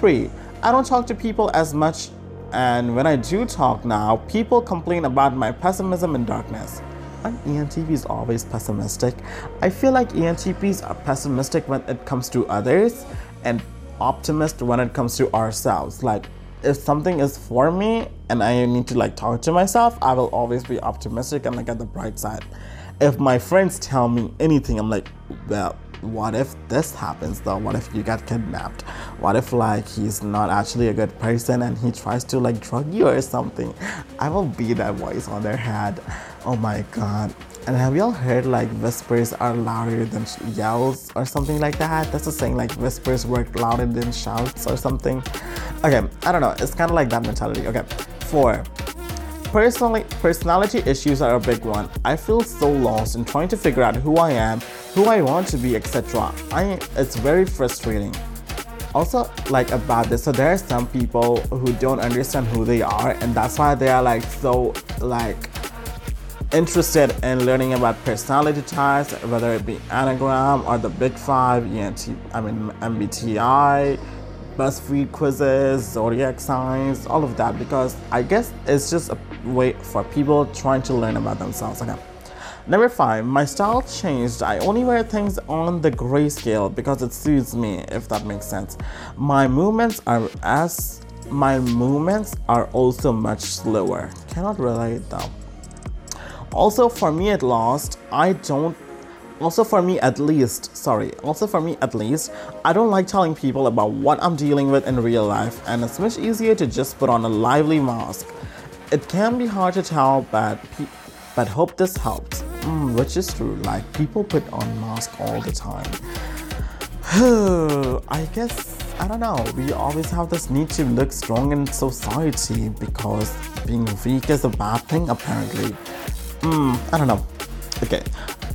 3. I don't talk to people as much and when I do talk now, people complain about my pessimism and darkness. Aren't ENTPs always pessimistic? I feel like ENTPs are pessimistic when it comes to others and optimist when it comes to ourselves. Like if something is for me and I need to like talk to myself, I will always be optimistic and like at the bright side. If my friends tell me anything, I'm like, well, what if this happens though? What if you get kidnapped? What if like he's not actually a good person and he tries to like drug you or something? I will be that voice on their head. Oh my god. And have y'all heard like whispers are louder than yells or something like that? That's the saying like whispers work louder than shouts or something. Okay, I don't know. It's kind of like that mentality. Okay, four. Personally, personality issues are a big one. I feel so lost in trying to figure out who I am, who I want to be, etc. I it's very frustrating. Also, like about this, so there are some people who don't understand who they are, and that's why they are like so like interested in learning about personality types, whether it be Enneagram or the Big Five, ENT, I mean MBTI, BuzzFeed quizzes, zodiac signs, all of that, because I guess it's just a way for people trying to learn about themselves. Okay. Number five, my style changed. I only wear things on the grayscale because it suits me, if that makes sense. My movements are as my movements are also much slower. Cannot relate though. Also, for me at last, I don't also for me at least sorry also for me at least i don't like telling people about what i'm dealing with in real life and it's much easier to just put on a lively mask it can be hard to tell, but but hope this helps. Mm, which is true. Like people put on masks all the time. [sighs] I guess I don't know. We always have this need to look strong in society because being weak is a bad thing apparently. Hmm. I don't know. Okay.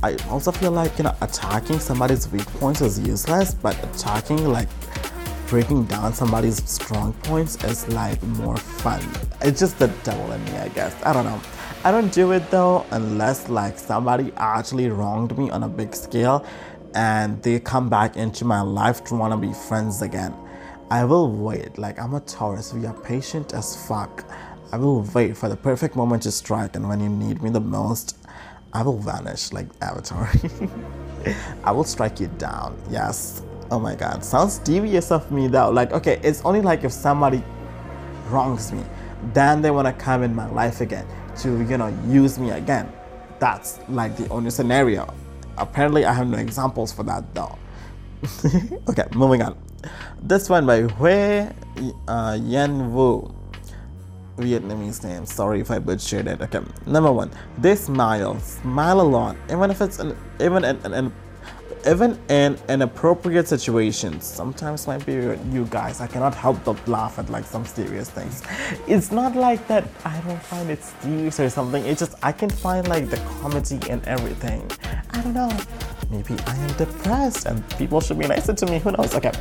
I also feel like you know attacking somebody's weak points is useless, but attacking like breaking down somebody's strong points is like more fun. It's just the devil in me, I guess. I don't know. I don't do it though unless like somebody actually wronged me on a big scale and they come back into my life to want to be friends again. I will wait. Like I'm a Taurus, we are patient as fuck. I will wait for the perfect moment to strike, and when you need me the most, I will vanish like Avatar. [laughs] I will strike you down. Yes. Oh my god. Sounds devious of me though. Like, okay, it's only like if somebody wrongs me, then they want to come in my life again to, you know, use me again. That's like the only scenario. Apparently, I have no examples for that though. [laughs] okay, moving on. This one by Hui uh, Wu. Vietnamese name. Sorry if I butchered it. Okay. Number one, they smile, smile a lot, even if it's an, even an, an, an even in inappropriate situations. Sometimes might be you guys. I cannot help but laugh at like some serious things. It's not like that I don't find it serious or something. It's just I can find like the comedy in everything. I don't know. Maybe I am depressed and people should be nicer to me. Who knows? Okay.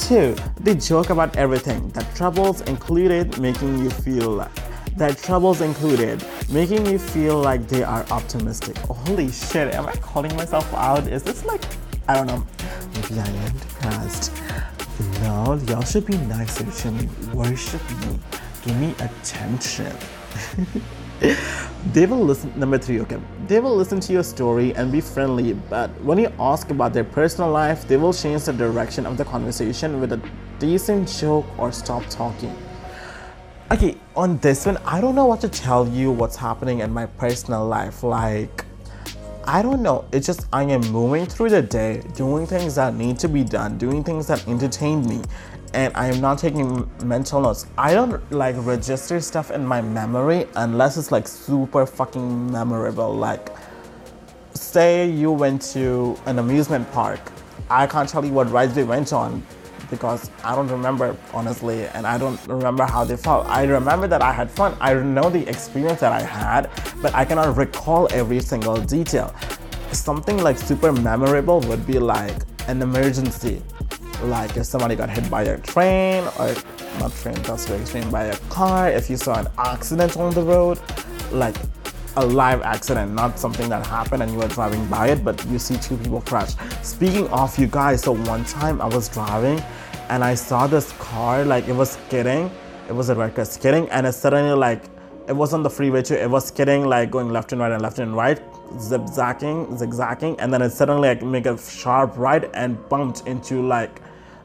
Two, they joke about everything. The troubles included making you feel like that troubles included making you feel like they are optimistic. Holy shit, am I calling myself out? Is this like I don't know. Maybe I am depressed. No, y'all should be nicer to me. Worship me. Give me attention. [laughs] they will listen number three okay. They will listen to your story and be friendly but when you ask about their personal life they will change the direction of the conversation with a decent joke or stop talking. Okay on this one i don't know what to tell you what's happening in my personal life. Like I don't know. It's just I am moving through the day, doing things that need to be done, doing things that entertain me, and I am not taking mental notes. I don't like register stuff in my memory unless it's like super fucking memorable. Like, say you went to an amusement park. I can't tell you what rides we went on because I don't remember honestly, and I don't remember how they felt. I remember that I had fun. I know the experience that I had, but I cannot recall every single detail. Something like super memorable would be like an emergency like if somebody got hit by a train or not train that's very extreme by a car if you saw an accident on the road like a live accident not something that happened and you were driving by it but you see two people crash. Speaking of you guys so one time i was driving and i saw this car like it was skidding it was a red car skidding and it suddenly like it was on the freeway too it was skidding like going left and right and left and right zigzagging zigzagging and then it suddenly like make a sharp right and bumped into like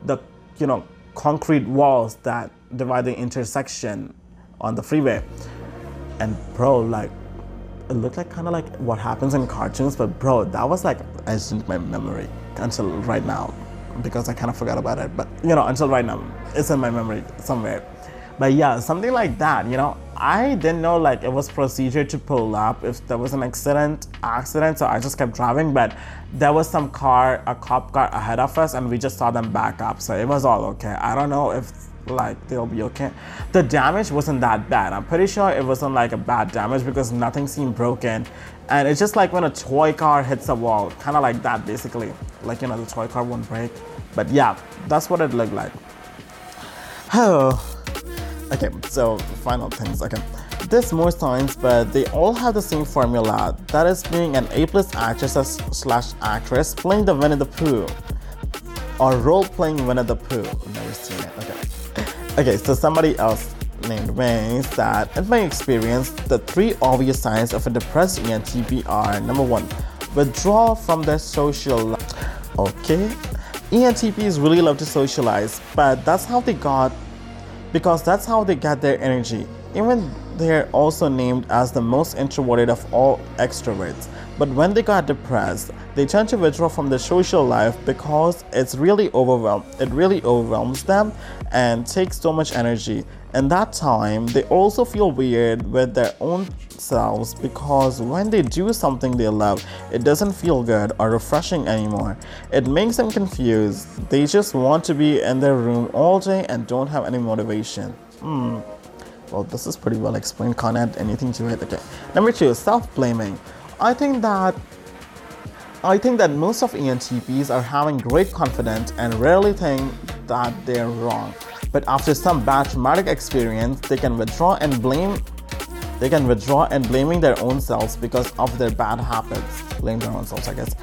the you know concrete walls that divide the intersection on the freeway. And bro, like it looked like kind of like what happens in cartoons, but bro, that was like etched into my memory until right now because I kind of forgot about it. But you know, until right now, it's in my memory somewhere. But yeah, something like that, you know. I didn't know like it was procedure to pull up if there was an accident accident, so I just kept driving. But there was some car, a cop car ahead of us, and we just saw them back up, so it was all okay. I don't know if like they'll be okay. The damage wasn't that bad. I'm pretty sure it wasn't like a bad damage because nothing seemed broken. And it's just like when a toy car hits a wall, kind of like that basically. Like, you know, the toy car won't break. But yeah, that's what it looked like. [sighs] Oh, Okay, so final things. Okay, there's more signs, but they all have the same formula. That is being an A-plus actress slash actress playing the Winnie the Pooh, or role playing Winnie the Pooh. Never seen it. Okay. Okay, so somebody else named May that, in my experience, the three obvious signs of a depressed ENTP are number one, withdraw from their social life. Okay, ENTPs really love to socialize, but that's how they got because that's how they get their energy. Even they're also named as the most introverted of all extroverts. But when they got depressed, they tend to withdraw from the social life because it's really overwhelmed. It really overwhelms them and takes so much energy. And that time, they also feel weird with their own selves because when they do something they love, it doesn't feel good or refreshing anymore. It makes them confused. They just want to be in their room all day and don't have any motivation. Hmm. Well, this is pretty well explained. Can't add anything to it. Okay. Number two, self blaming. I think that I think that most of ENTPs are having great confidence and rarely think that they're wrong. But after some bad traumatic experience, they can withdraw and blame They can withdraw and blaming their own selves because of their bad habits. Blame their own selves, I guess,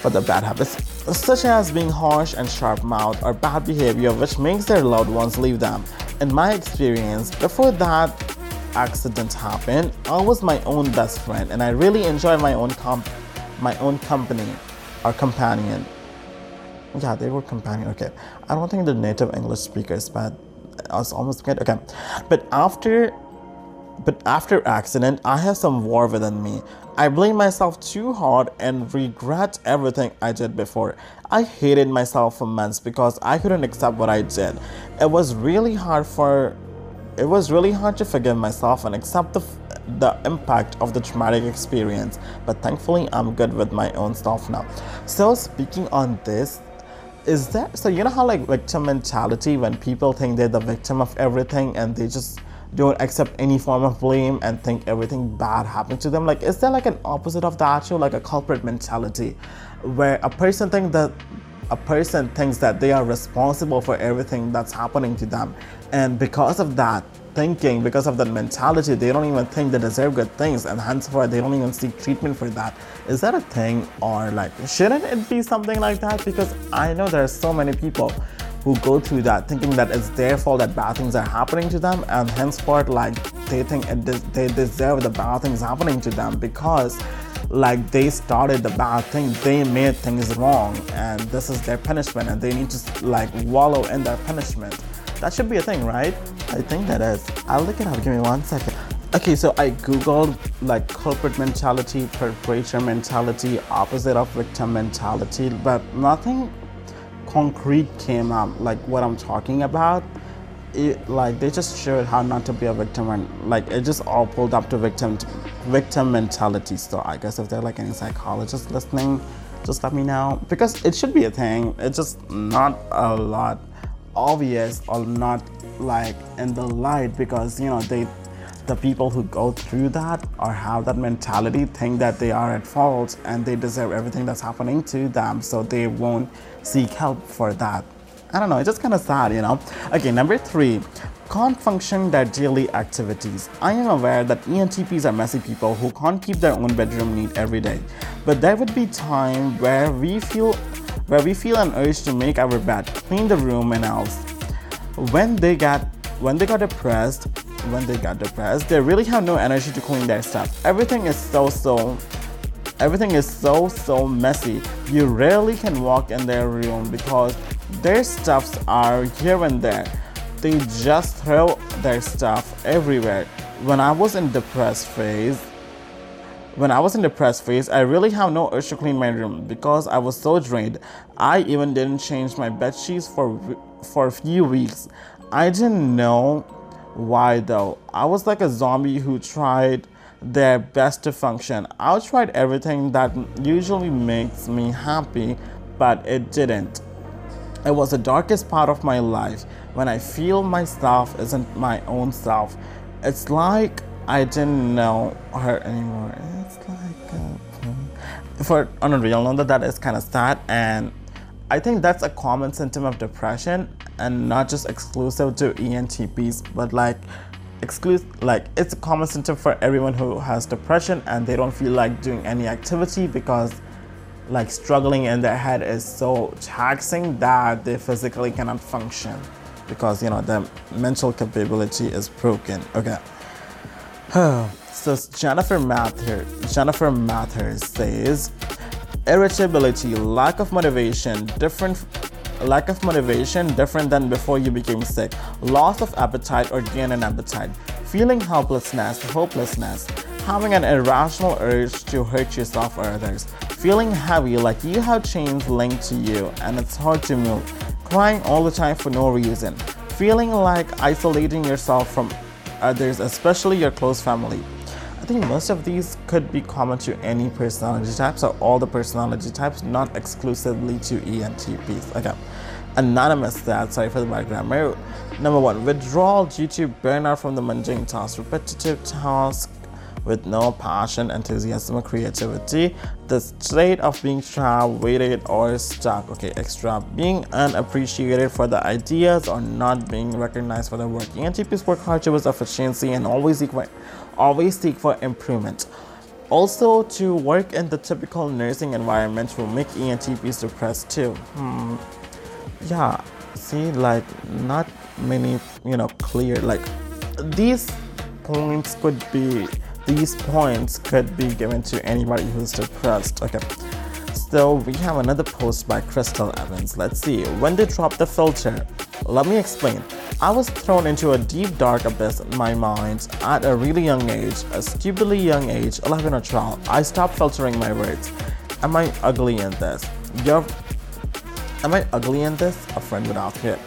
for the bad habits, such as being harsh and sharp mouthed or bad behavior, which makes their loved ones leave them. In my experience, before that accident happened, I was my own best friend, and I really enjoyed my own comp- my own company or companion. Yeah, they were companion. Okay, I don't think they're native English speakers, but I was almost good. Okay, but after but after accident, I have some war within me. I blame myself too hard and regret everything I did before. I hated myself for months because I couldn't accept what I did. It was really hard for it was really hard to forgive myself and accept the the impact of the traumatic experience. But thankfully, I'm good with my own stuff now. So speaking on this, is that so you know how like victim mentality when people think they're the victim of everything and they just don't accept any form of blame and think everything bad happened to them? Like is there like an opposite of that or like a culprit mentality where a person thinks that a person thinks that they are responsible for everything that's happening to them? And because of that thinking because of that mentality they don't even think they deserve good things and henceforth they don't even seek treatment for that. Is that a thing or like shouldn't it be something like that? Because i know there are so many people who go through that thinking that it's their fault that bad things are happening to them and henceforth like they think des- they deserve the bad things happening to them because like they started the bad thing they made things wrong and this is their punishment and they need to like wallow in their punishment that should be a thing right? I think that is. I'll look it up. Give me one second. Okay so i googled like culprit mentality perpetrator mentality opposite of victim mentality but nothing concrete came up, like what I'm talking about. It, like they just showed how not to be a victim and like it just all pulled up to victim victim mentality. So i guess if they're like any psychologists listening just let me know because it should be a thing. It's just not a lot obvious or not like in the light because you know they the people who go through that or have that mentality think that they are at fault and they deserve everything that's happening to them so they won't seek help for that i don't know it's just kind of sad you know okay number three can't function their daily activities. I am aware that ENTPs are messy people who can't keep their own bedroom neat every day. But there would be time where we feel where we feel an urge to make our bed, clean the room and else. When they get when they got depressed, when they got depressed, they really have no energy to clean their stuff. Everything is so so everything is so so messy. You rarely can walk in their room because their stuffs are here and there. They just throw their stuff everywhere. When I was in depressed phase, when I was in the press phase, I really have no urge to clean my room because I was so drained. I even didn't change my bed sheets for for a few weeks. I didn't know why though. I was like a zombie who tried their best to function. I tried everything that usually makes me happy, but it didn't. It was the darkest part of my life when I feel myself isn't my own self. It's like I didn't know her anymore. It's like uh, for on a real note that that is kind of sad and I think that's a common symptom of depression and not just exclusive to ENTPs, but like exclusive like it's a common symptom for everyone who has depression and they don't feel like doing any activity because like struggling in their head is so taxing that they physically cannot function because you know their mental capability is broken. Okay. So Jennifer Mather Jennifer Mathers says irritability, lack of motivation, different lack of motivation different than before you became sick, loss of appetite or gain in appetite, feeling helplessness, hopelessness, having an irrational urge to hurt yourself or others, feeling heavy like you have chains linked to you and it's hard to move, crying all the time for no reason, feeling like isolating yourself from others, especially your close family I think most of these could be common to any personality types or all the personality types, not exclusively to ENTPs. Okay. Uh, anonymous that, sorry for the grammar. Number one, withdrawal due to burnout from the mundane tasks, repetitive tasks, with no passion, enthusiasm, or creativity. The state of being trapped, weighted, or stuck. Okay, extra. Being unappreciated for the ideas or not being recognized for the work. ENTPs work hard towards efficiency and always seek for, always seek for improvement. Also, to work in the typical nursing environment will make ENTPs depressed too. Hmm. Yeah, see, like, not many, you know, clear. Like, these points could be, these points could be given to anybody who's depressed. Okay. So we have another post by Crystal Evans. Let's see. When they drop the filter, let me explain. I was thrown into a deep dark abyss in my mind at a really young age, a stupidly young age, 11 or 12. I stopped filtering my words. Am I ugly in this? You're Am I ugly in this? A friend would ask it.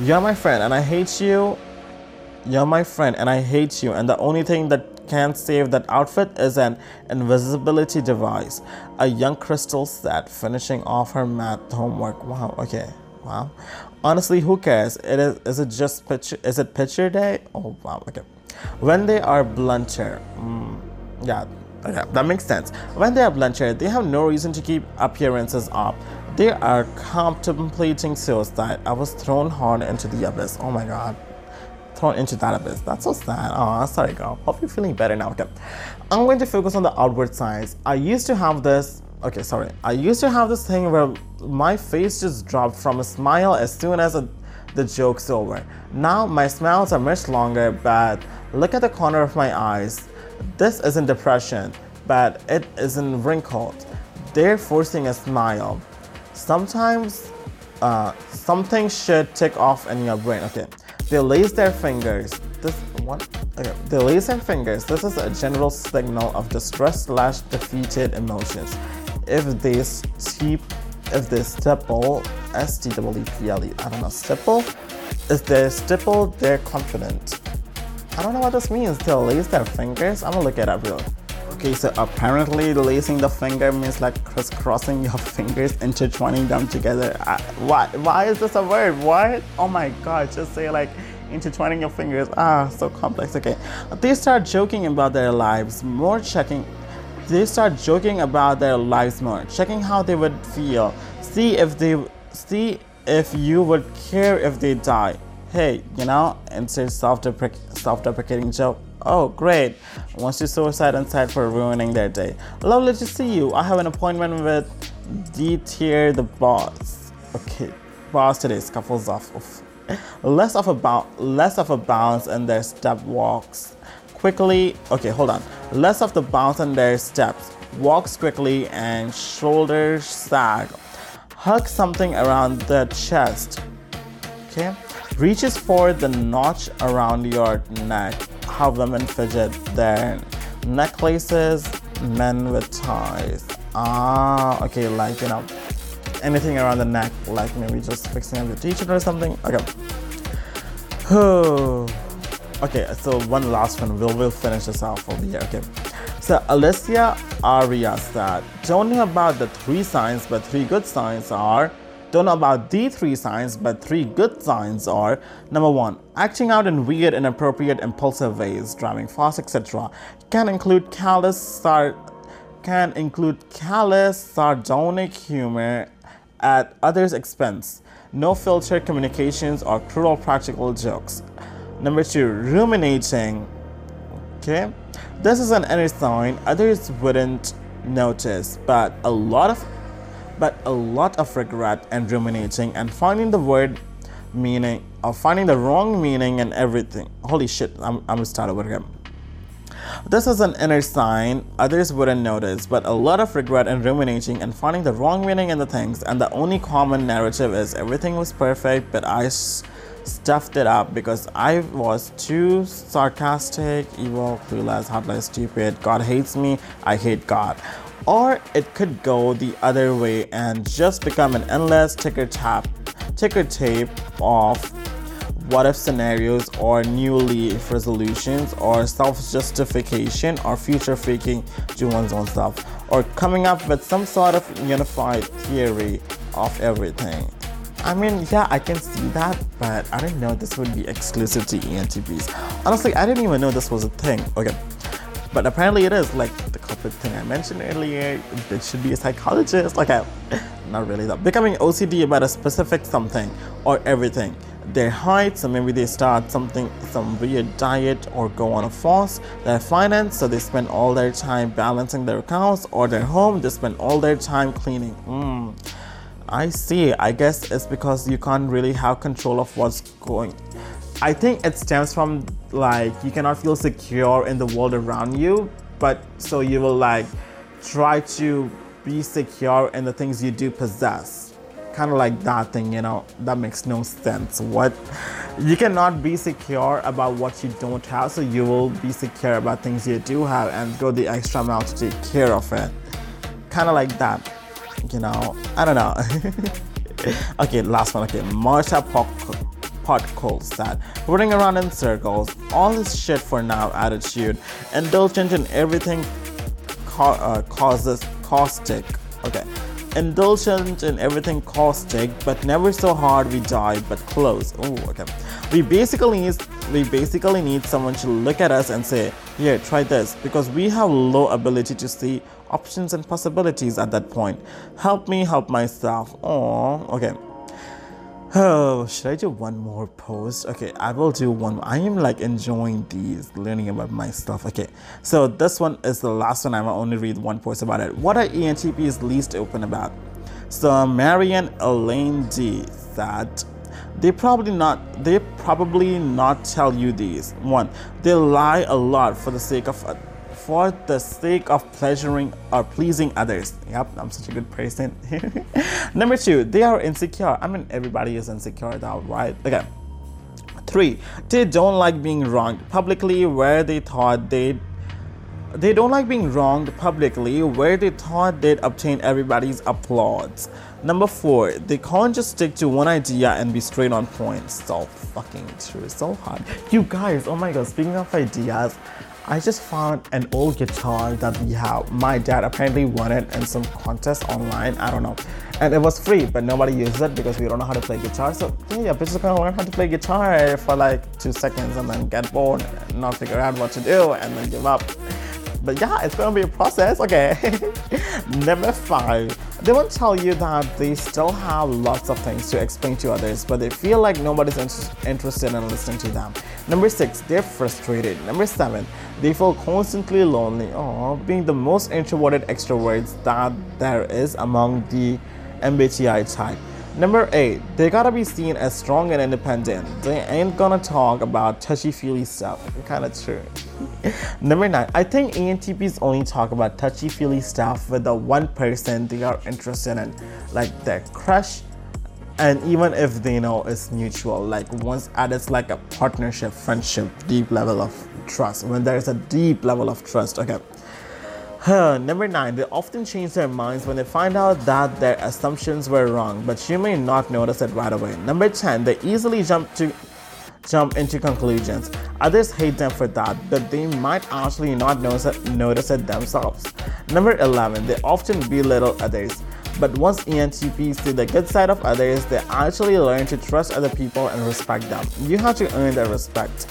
You're my friend and I hate you. You're my friend and I hate you. And the only thing that can save that outfit is an invisibility device. A young Crystal said, finishing off her math homework. Wow, okay. Wow. Honestly, who cares? It is is it just picture is it picture day? Oh wow, okay. When they are blunter, mm, yeah, okay, that makes sense. When they are blunter, they have no reason to keep appearances up. They are contemplating suicide. I was thrown hard into the abyss. Oh my god. Thrown into that abyss. That's so sad. Oh, sorry, girl. Hope you're feeling better now. Okay. I'm going to focus on the outward signs. I used to have this okay sorry i used to have this thing where my face just dropped from a smile as soon as a, the joke's over now my smiles are much longer but look at the corner of my eyes this isn't depression but it isn't wrinkled they're forcing a smile sometimes uh, something should tick off in your brain okay they lace their fingers this what okay they lace their fingers this is a general signal of distress slash defeated emotions if they steep, if they stipple, S T W P L E, I don't know, stipple, if they stipple, they're confident. I don't know what this means. To lace their fingers? I'm gonna look it up real. Okay, so apparently lacing the finger means like crisscrossing your [laughs] fingers, intertwining them together. I, why? Why is this a word? What? Oh my god! Just say like intertwining your fingers. Ah, so complex. Okay, they start joking about their lives, more checking they start joking about their lives more, checking how they would feel, see if they see if you would care if they die. Hey, you know, insert self-deprecating joke. Oh, great. Wants to suicide inside for ruining their day. Lovely to see you. I have an appointment with D tier the boss. Okay, boss today scuffles off. Oof. Less of a bounce, less of a bounce in their step walks quickly. Okay, hold on. Less of the bounce in their steps. Walks quickly and shoulders sag. Hug something around the chest. Okay. Reaches for the notch around your neck. How women fidget their necklaces, men with ties. Ah, okay, like you know, anything around the neck, like maybe just fixing up your t-shirt or something. Okay. [sighs] Okay, so one last one. We'll, we'll finish this off over here. Okay. So Alicia Aria said, don't know about the three signs, but three good signs are don't know about the three signs, but three good signs are number one, acting out in weird, inappropriate, impulsive ways, driving fast, etc. Can include callous, sar- can include callous, sardonic humor at others' expense, no filtered communications or cruel practical jokes. Number two, ruminating. Okay, this is an inner sign others wouldn't notice, but a lot of but a lot of regret and ruminating and finding the word meaning or finding the wrong meaning and everything. Holy shit, I'm, I'm gonna start over again. This is an inner sign others wouldn't notice, but a lot of regret and ruminating and finding the wrong meaning in the things, and the only common narrative is everything was perfect, but I stuffed it up because I was too sarcastic, evil, clueless, heartless, stupid. God hates me, I hate God. Or it could go the other way and just become an endless ticker tap, ticker tape of what if scenarios or new leaf resolutions or self justification or future faking to one's own self or coming up with some sort of unified theory of everything. I mean, yeah, I can see that, but I didn't know this would be exclusive to ENTPs. Honestly, I didn't even know this was a thing. Okay. but apparently it is like thing I mentioned earlier. It should be a psychologist. Like, I, not really though. Becoming OCD about a specific something or everything. Their height, so maybe they start something, some weird diet or go on a fast. Their finance, so they spend all their time balancing their accounts or their home, they spend all their time cleaning. Mm. I see. I guess it's because you can't really have control of what's going. I think it stems from like you cannot feel secure in the world around you, but so you will like try to be secure in the things you do possess. Kind of like that thing, you know, that makes no sense. What you cannot be secure about what you don't have, so you will be secure about things you do have and go the extra mile to take care of it. Kind of like that, you know. I don't know. [laughs] okay, last one. Okay, Marta Potkol's that running around in circles, all this shit for now attitude, indulgent in everything ca- uh, causes caustic. Okay. Indulgent in everything caustic, but never so hard we die, but close. Oh, okay. We basically need we basically need someone to look at us and say, "Here, try this," because we have low ability to see options and possibilities at that point. Help me help myself. Oh, okay. Oh, should I do one more post? Okay, I will do one. I am like enjoying these, learning about my stuff. Okay, so this one is the last one. I will only read one post about it. What are ENTPs least open about? So Marian Elaine D said they probably not they probably not tell you these. One, they lie a lot for the sake of for the sake of pleasuring or pleasing others. Yep, I'm such a good person. [laughs] Number two, they are insecure. I mean, everybody is insecure though, right? Okay. Three, they don't like being wronged publicly where they thought they'd they don't like being wronged publicly where they thought they'd obtain everybody's applause. Number four, they can't just stick to one idea and be straight on point. So fucking true, so hard. You guys, oh my god, speaking of ideas, I just found an old guitar that we have. My dad apparently won it in some contest online. I don't know. And it was free, but nobody uses it because we don't know how to play guitar. So yeah, bitches gonna learn how to play guitar for like two seconds and then get bored and not figure out what to do and then give up. But yeah, it's gonna be a process. Okay. [laughs] Number five, they won't tell you that they still have lots of things to explain to others, but they feel like nobody's in- interested in listening to them. Number six, they're frustrated. Number seven, they feel constantly lonely. Oh, being the most introverted extroverts that there is among the MBTI type. Number eight, they gotta be seen as strong and independent. They ain't gonna talk about touchy feely stuff. Kinda true. [laughs] Number nine, I think ENTPs only talk about touchy feely stuff with the one person they are interested in, like their crush. And even if they know it's mutual, like once added like a partnership, friendship, deep level of trust. When there's a deep level of trust, okay. Number nine, they often change their minds when they find out that their assumptions were wrong, but you may not notice it right away. Number 10, they easily jump to jump into conclusions. Others hate them for that, but they might actually not notice it, themselves. Number 11, they often belittle others. But once ENTPs see the good side of others, they actually learn to trust other people and respect them. You have to earn their respect.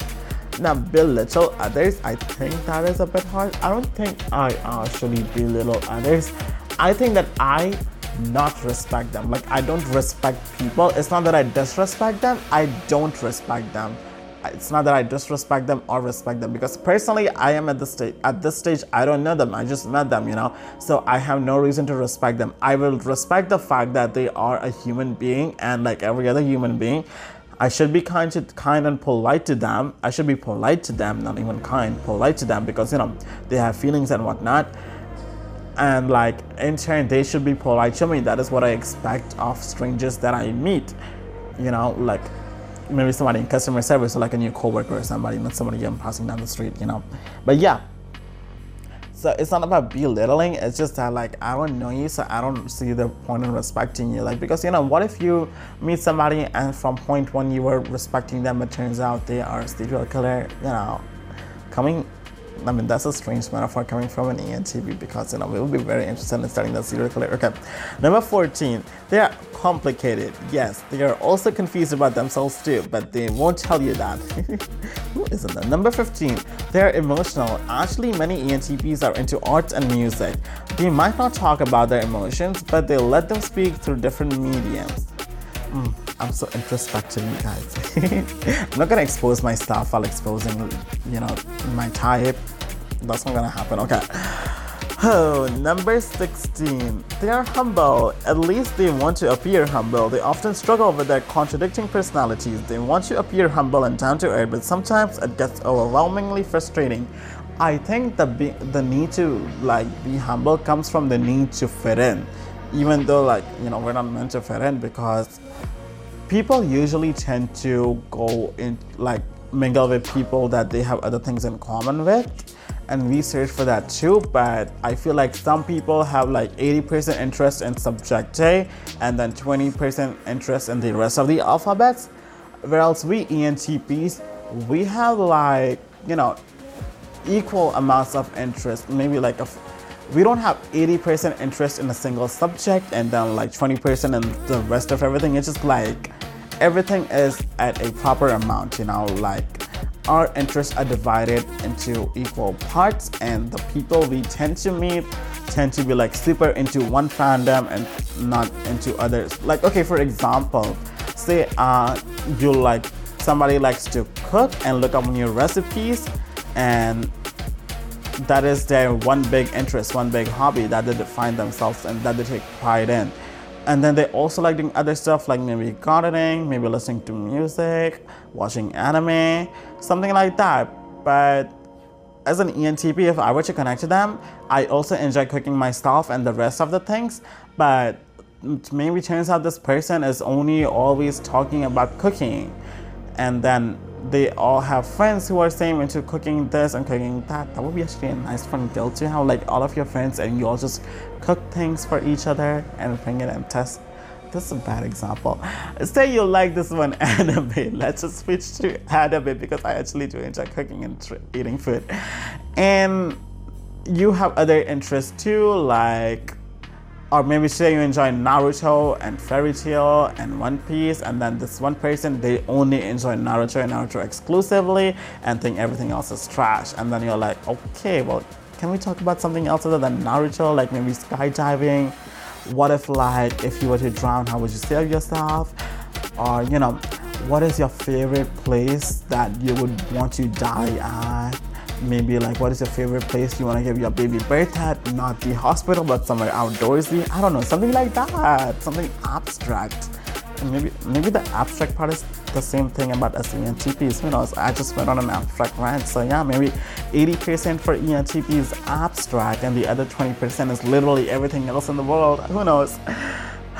Now, belittle others, I think that is a bit hard. I don't think I actually belittle others. I think that I not respect them. Like, I don't respect people. It's not that I disrespect them, I don't respect them. It's not that I disrespect them or respect them because personally I am at this stage at this stage I don't know them I just met them you know so I have no reason to respect them I will respect the fact that they are a human being and like every other human being I should be kind to kind and polite to them. I should be polite to them, not even kind, polite to them because you know they have feelings and whatnot. And like in turn, they should be polite to me. That is what I expect of strangers that I meet. You know, like maybe somebody in customer service or like a new coworker or somebody, not somebody I'm passing down the street. You know, but yeah, so it's not about belittling it's just that like i don't know you so i don't see the point in respecting you like because you know what if you meet somebody and from point one you were respecting them but turns out they are a serial killer you know coming I mean, that's a strange metaphor coming from an ENTP because, you know, we'll be very interested in studying the serial killer. Okay. Number 14, they are complicated. Yes, they are also confused about themselves too, but they won't tell you that. [laughs] Who isn't that? Number 15, they are emotional. Actually, many ENTPs are into art and music. They might not talk about their emotions, but they let them speak through different mediums. Mm. I'm so introspective, you guys. [laughs] I'm not gonna expose my stuff while exposing, you know, my type. That's not gonna happen. Okay. [sighs] Oh, number 16. They are humble. At least they want to appear humble. They often struggle with their contradicting personalities. They want to appear humble and down to earth, but sometimes it gets overwhelmingly frustrating. I think the the need to like be humble comes from the need to fit in, even though like you know we're not meant to fit in because people usually tend to go in like mingle with people that they have other things in common with and we search for that too but i feel like some people have like 80% interest in subject j and then 20% interest in the rest of the alphabets whereas we entps we have like you know equal amounts of interest maybe like a we don't have 80% interest in a single subject and then like 20% in the rest of everything. It's just like everything is at a proper amount, you know, like our interests are divided into equal parts and the people we tend to meet tend to be like super into one fandom and not into others. Like okay, for example, say uh you like somebody likes to cook and look up new recipes and that is their one big interest, one big hobby that they define themselves and that they take pride in. And then they also like doing other stuff like maybe gardening, maybe listening to music, watching anime, something like that. But as an ENTP, if I were to connect to them, I also enjoy cooking myself and the rest of the things. But maybe turns out this person is only always talking about cooking. And then they all have friends who are same into cooking this and cooking that. That would be actually a nice fun deal to have like all of your friends and you all just cook things for each other and bring it and test. This is a bad example. Say you like this one [laughs] anime. Let's just switch to anime because I actually do enjoy cooking and tr- eating food. And you have other interests too, like or maybe say you enjoy Naruto and Fairy Tail and One Piece, and then this one person they only enjoy Naruto and Naruto exclusively and think everything else is trash. And then you're like, okay, well, can we talk about something else other than Naruto, like maybe skydiving? What if like if you were to drown, how would you save yourself? Or you know, what is your favorite place that you would want to die at? Maybe like what is your favorite place you want to give your baby birth at not the hospital but somewhere outdoorsy i don't know something like that something abstract maybe maybe the abstract part is the same thing about us ENTPs. Who knows? I just went on an abstract rant. So yeah, maybe 80% for ENTP is abstract and the other 20% is literally everything else in the world. Who knows?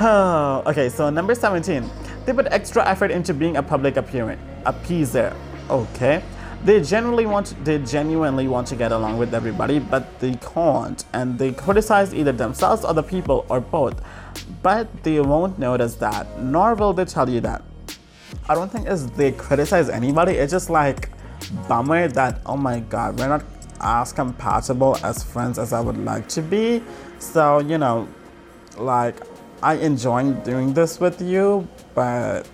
[sighs] okay, so number 17. They put extra effort into being a public appearance, appeaser. Okay. They generally want they genuinely want to get along with everybody, but they can't, and they criticize either themselves or the people or both. But they won't notice that, nor will they tell you that. I don't think it's they criticize anybody. It's just like bummer that oh my god, we're not as compatible as friends as I would like to be. So you know, like I enjoy doing this with you, but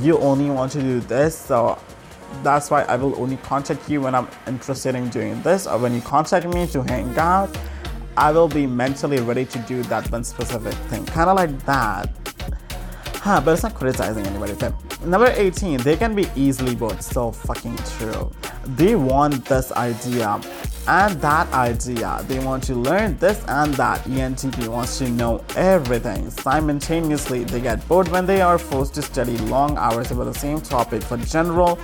you only want to do this, so that's why I will only contact you when I'm interested in doing this, or when you contact me to hang out, I will be mentally ready to do that one specific thing. Kind of like that. Huh, but it's not criticizing anybody. Number 18, they can be easily bored. So fucking true. They want this idea and that idea. They want to learn this and that. ENTP wants to know everything. Simultaneously, they get bored when they are forced to study long hours about the same topic for general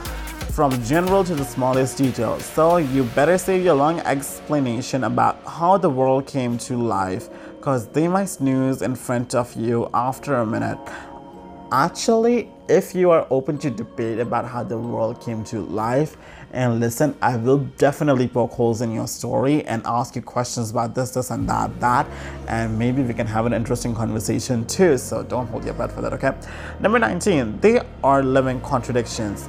from general to the smallest details. So you better save your long explanation about how the world came to life because they might snooze in front of you after a minute. Actually, if you are open to debate about how the world came to life, and listen, I will definitely poke holes in your story and ask you questions about this, this, and that, that, and maybe we can have an interesting conversation too. So don't hold your breath for that, okay? Number 19, they are living contradictions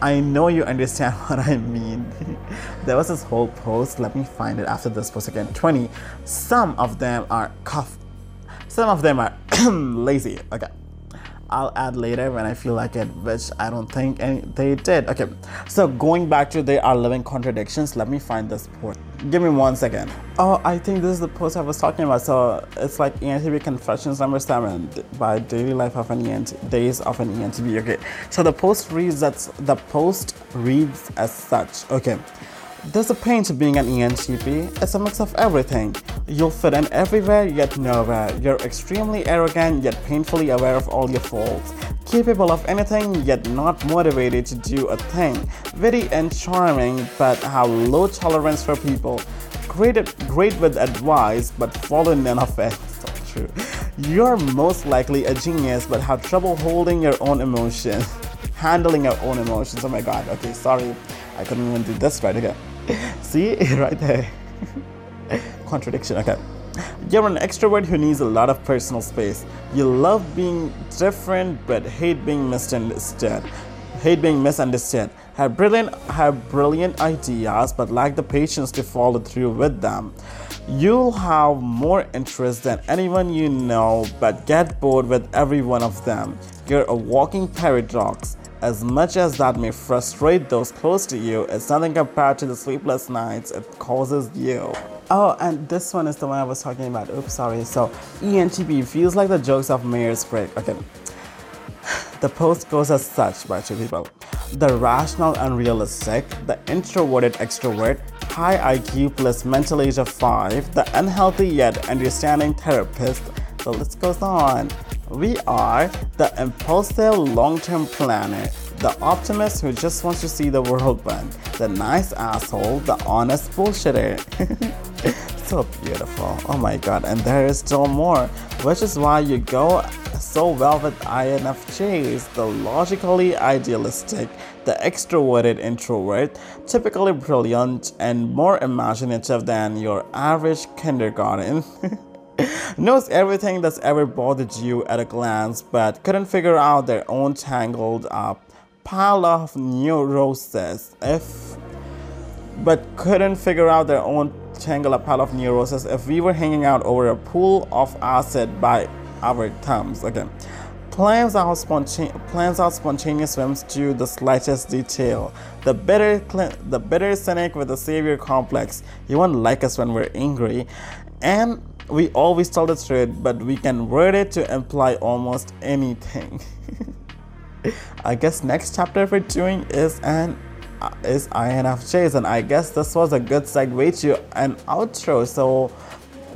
I know you understand [laughs] what I mean. [laughs] there was this whole post, let me find it after this post again. 20. Some of them are cough. Some of them are [clears throat] lazy. Okay. I'll add later when I feel like it, which I don't think any, they did. Okay, so going back to they are living contradictions, let me find this post. Give me one second. Oh, I think this is the post I was talking about. So it's like ENTP Confessions number seven by Daily Life of an ENT, Days of an ENTP. Okay, so the post reads that the post reads as such. Okay. There's a pain to being an ENTP. It's a mix of everything. You'll fit in everywhere yet nowhere. You're extremely arrogant yet painfully aware of all your faults. Capable of anything yet not motivated to do a thing. Witty and charming but have low tolerance for people. Great, at, great with advice but follow none of it. [laughs] So true. You're most likely a genius but have trouble holding your own emotions. [laughs] Handling your own emotions. Oh my god. Okay, sorry. I couldn't even do this right again. [laughs] See, [laughs] right there. Contradiction, okay. You're an extrovert who needs a lot of personal space. You love being different but hate being misunderstood. Hate being misunderstood. Have brilliant have brilliant ideas but lack the patience to follow through with them. You'll have more interest than anyone you know but get bored with every one of them. You're a walking paradox. As much as that may frustrate those close to you, it's nothing compared to the sleepless nights it causes you. Oh, and this one is the one I was talking about. Oops, sorry. So, ENTP feels like the jokes of Myers Briggs. Okay. [sighs] The post goes as such by two people. The rational unrealistic, the introverted extrovert, high IQ plus mental age of 5, the unhealthy yet understanding therapist. The list goes on. We are the impulsive long term planner, the optimist who just wants to see the world bend, the nice asshole, the honest bullshitter. [laughs] so beautiful. Oh my god, and there is still more, which is why you go so well with INFJs, the logically idealistic, the extroverted introvert, typically brilliant and more imaginative than your average kindergarten. [laughs] [laughs] knows everything that's ever bothered you at a glance, but couldn't figure out their own tangled up pile of neuroses. If but couldn't figure out their own tangled up pile of neuroses if we were hanging out over a pool of acid by our thumbs. Again. Plans out, spontan- plans out spontaneous swims to the slightest detail. The bitter, the bitter cynic with the savior complex. You won't like us when we're angry, and we always tell the truth, but we can word it to imply almost anything. [laughs] I guess next chapter we're doing is an uh, is INFJs, and I guess this was a good segue to an outro. So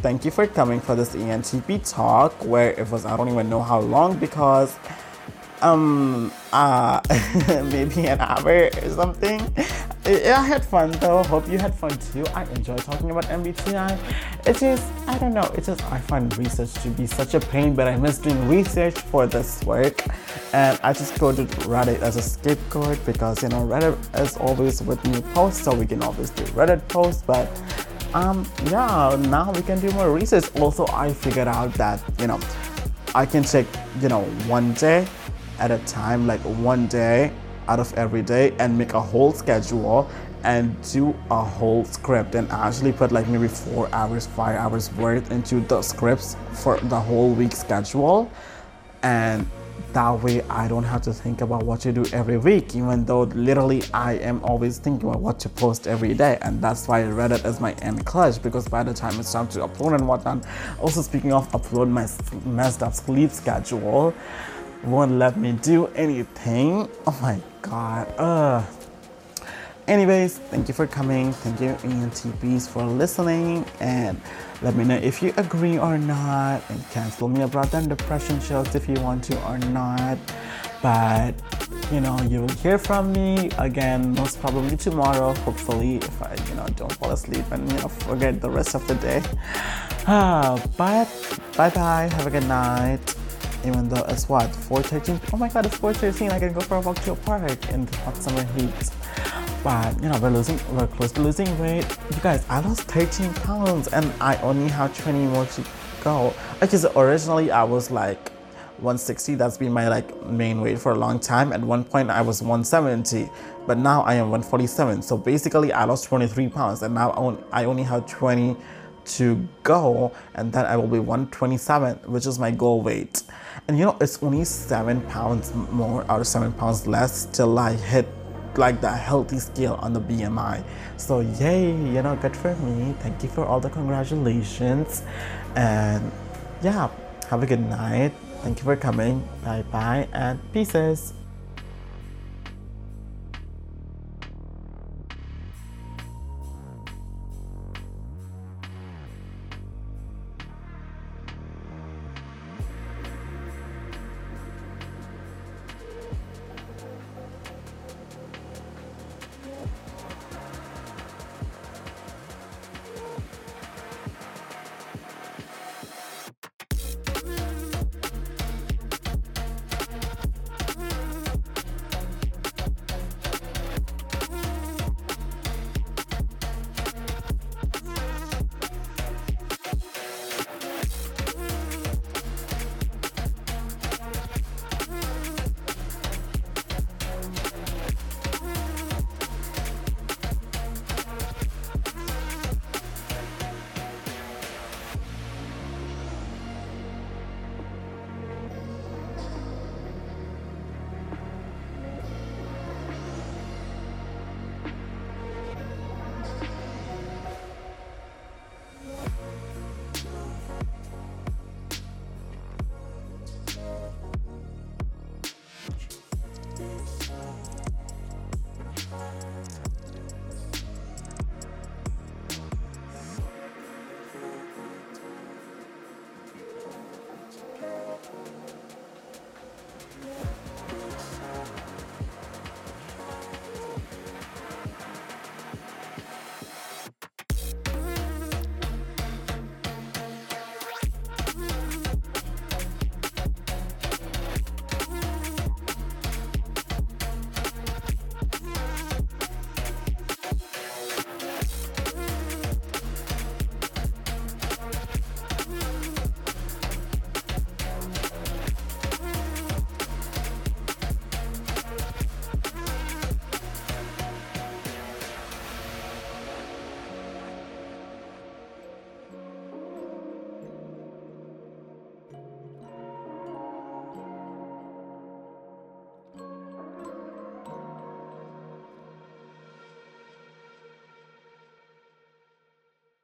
thank you for coming for this ENTP talk, where it was I don't even know how long because um uh [laughs] maybe an hour or something. I had fun though. Hope you had fun too. I enjoy talking about mbti it is i don't know. It's just i find research to be such a pain but i miss doing research for this work. And i just go to reddit as a scapegoat because you know reddit is always with new posts so we can always do reddit posts. But um yeah now we can do more research. Also i figured out that you know i can take you know one day at a time, like one day out of every day, and make a whole schedule and do a whole script and actually put like maybe four hours, five hours worth into the scripts for the whole week schedule. And that way I don't have to think about what to do every week, even though literally I am always thinking about what to post every day. And that's why Reddit is my end clutch because by the time it's time to upload and whatnot, also speaking of upload my messed up sleep schedule, won't let me do anything. Oh my god. Uh. Anyways, thank you for coming. Thank you, ENTPs, for listening. And let me know if you agree or not. And cancel me about them depression jokes if you want to or not. But you know, you will hear from me again, most probably tomorrow, hopefully, if I, you know, don't fall asleep and you know forget the rest of the day. Ah, [sighs] but bye bye. Have a good night even though it's what 4:13. Oh my God, it's 4:13. I can go for a walk to a park in the hot summer heat. But you know, we're losing, we're close to losing weight. You guys, I lost 13 pounds and I only have 20 more to go. Because originally I was like 160 that's been my like main weight for a long time at one point i was 170 but now i am 147 so basically i lost 23 pounds and now i only have 20 to go and then i will be 127 which is my goal weight and you know it's only seven pounds more or seven pounds less till i hit like the healthy scale on the BMI. So yay, you know, good for me. Thank you for all the congratulations. And yeah, have a good night. Thank you for coming. Bye bye and pieces.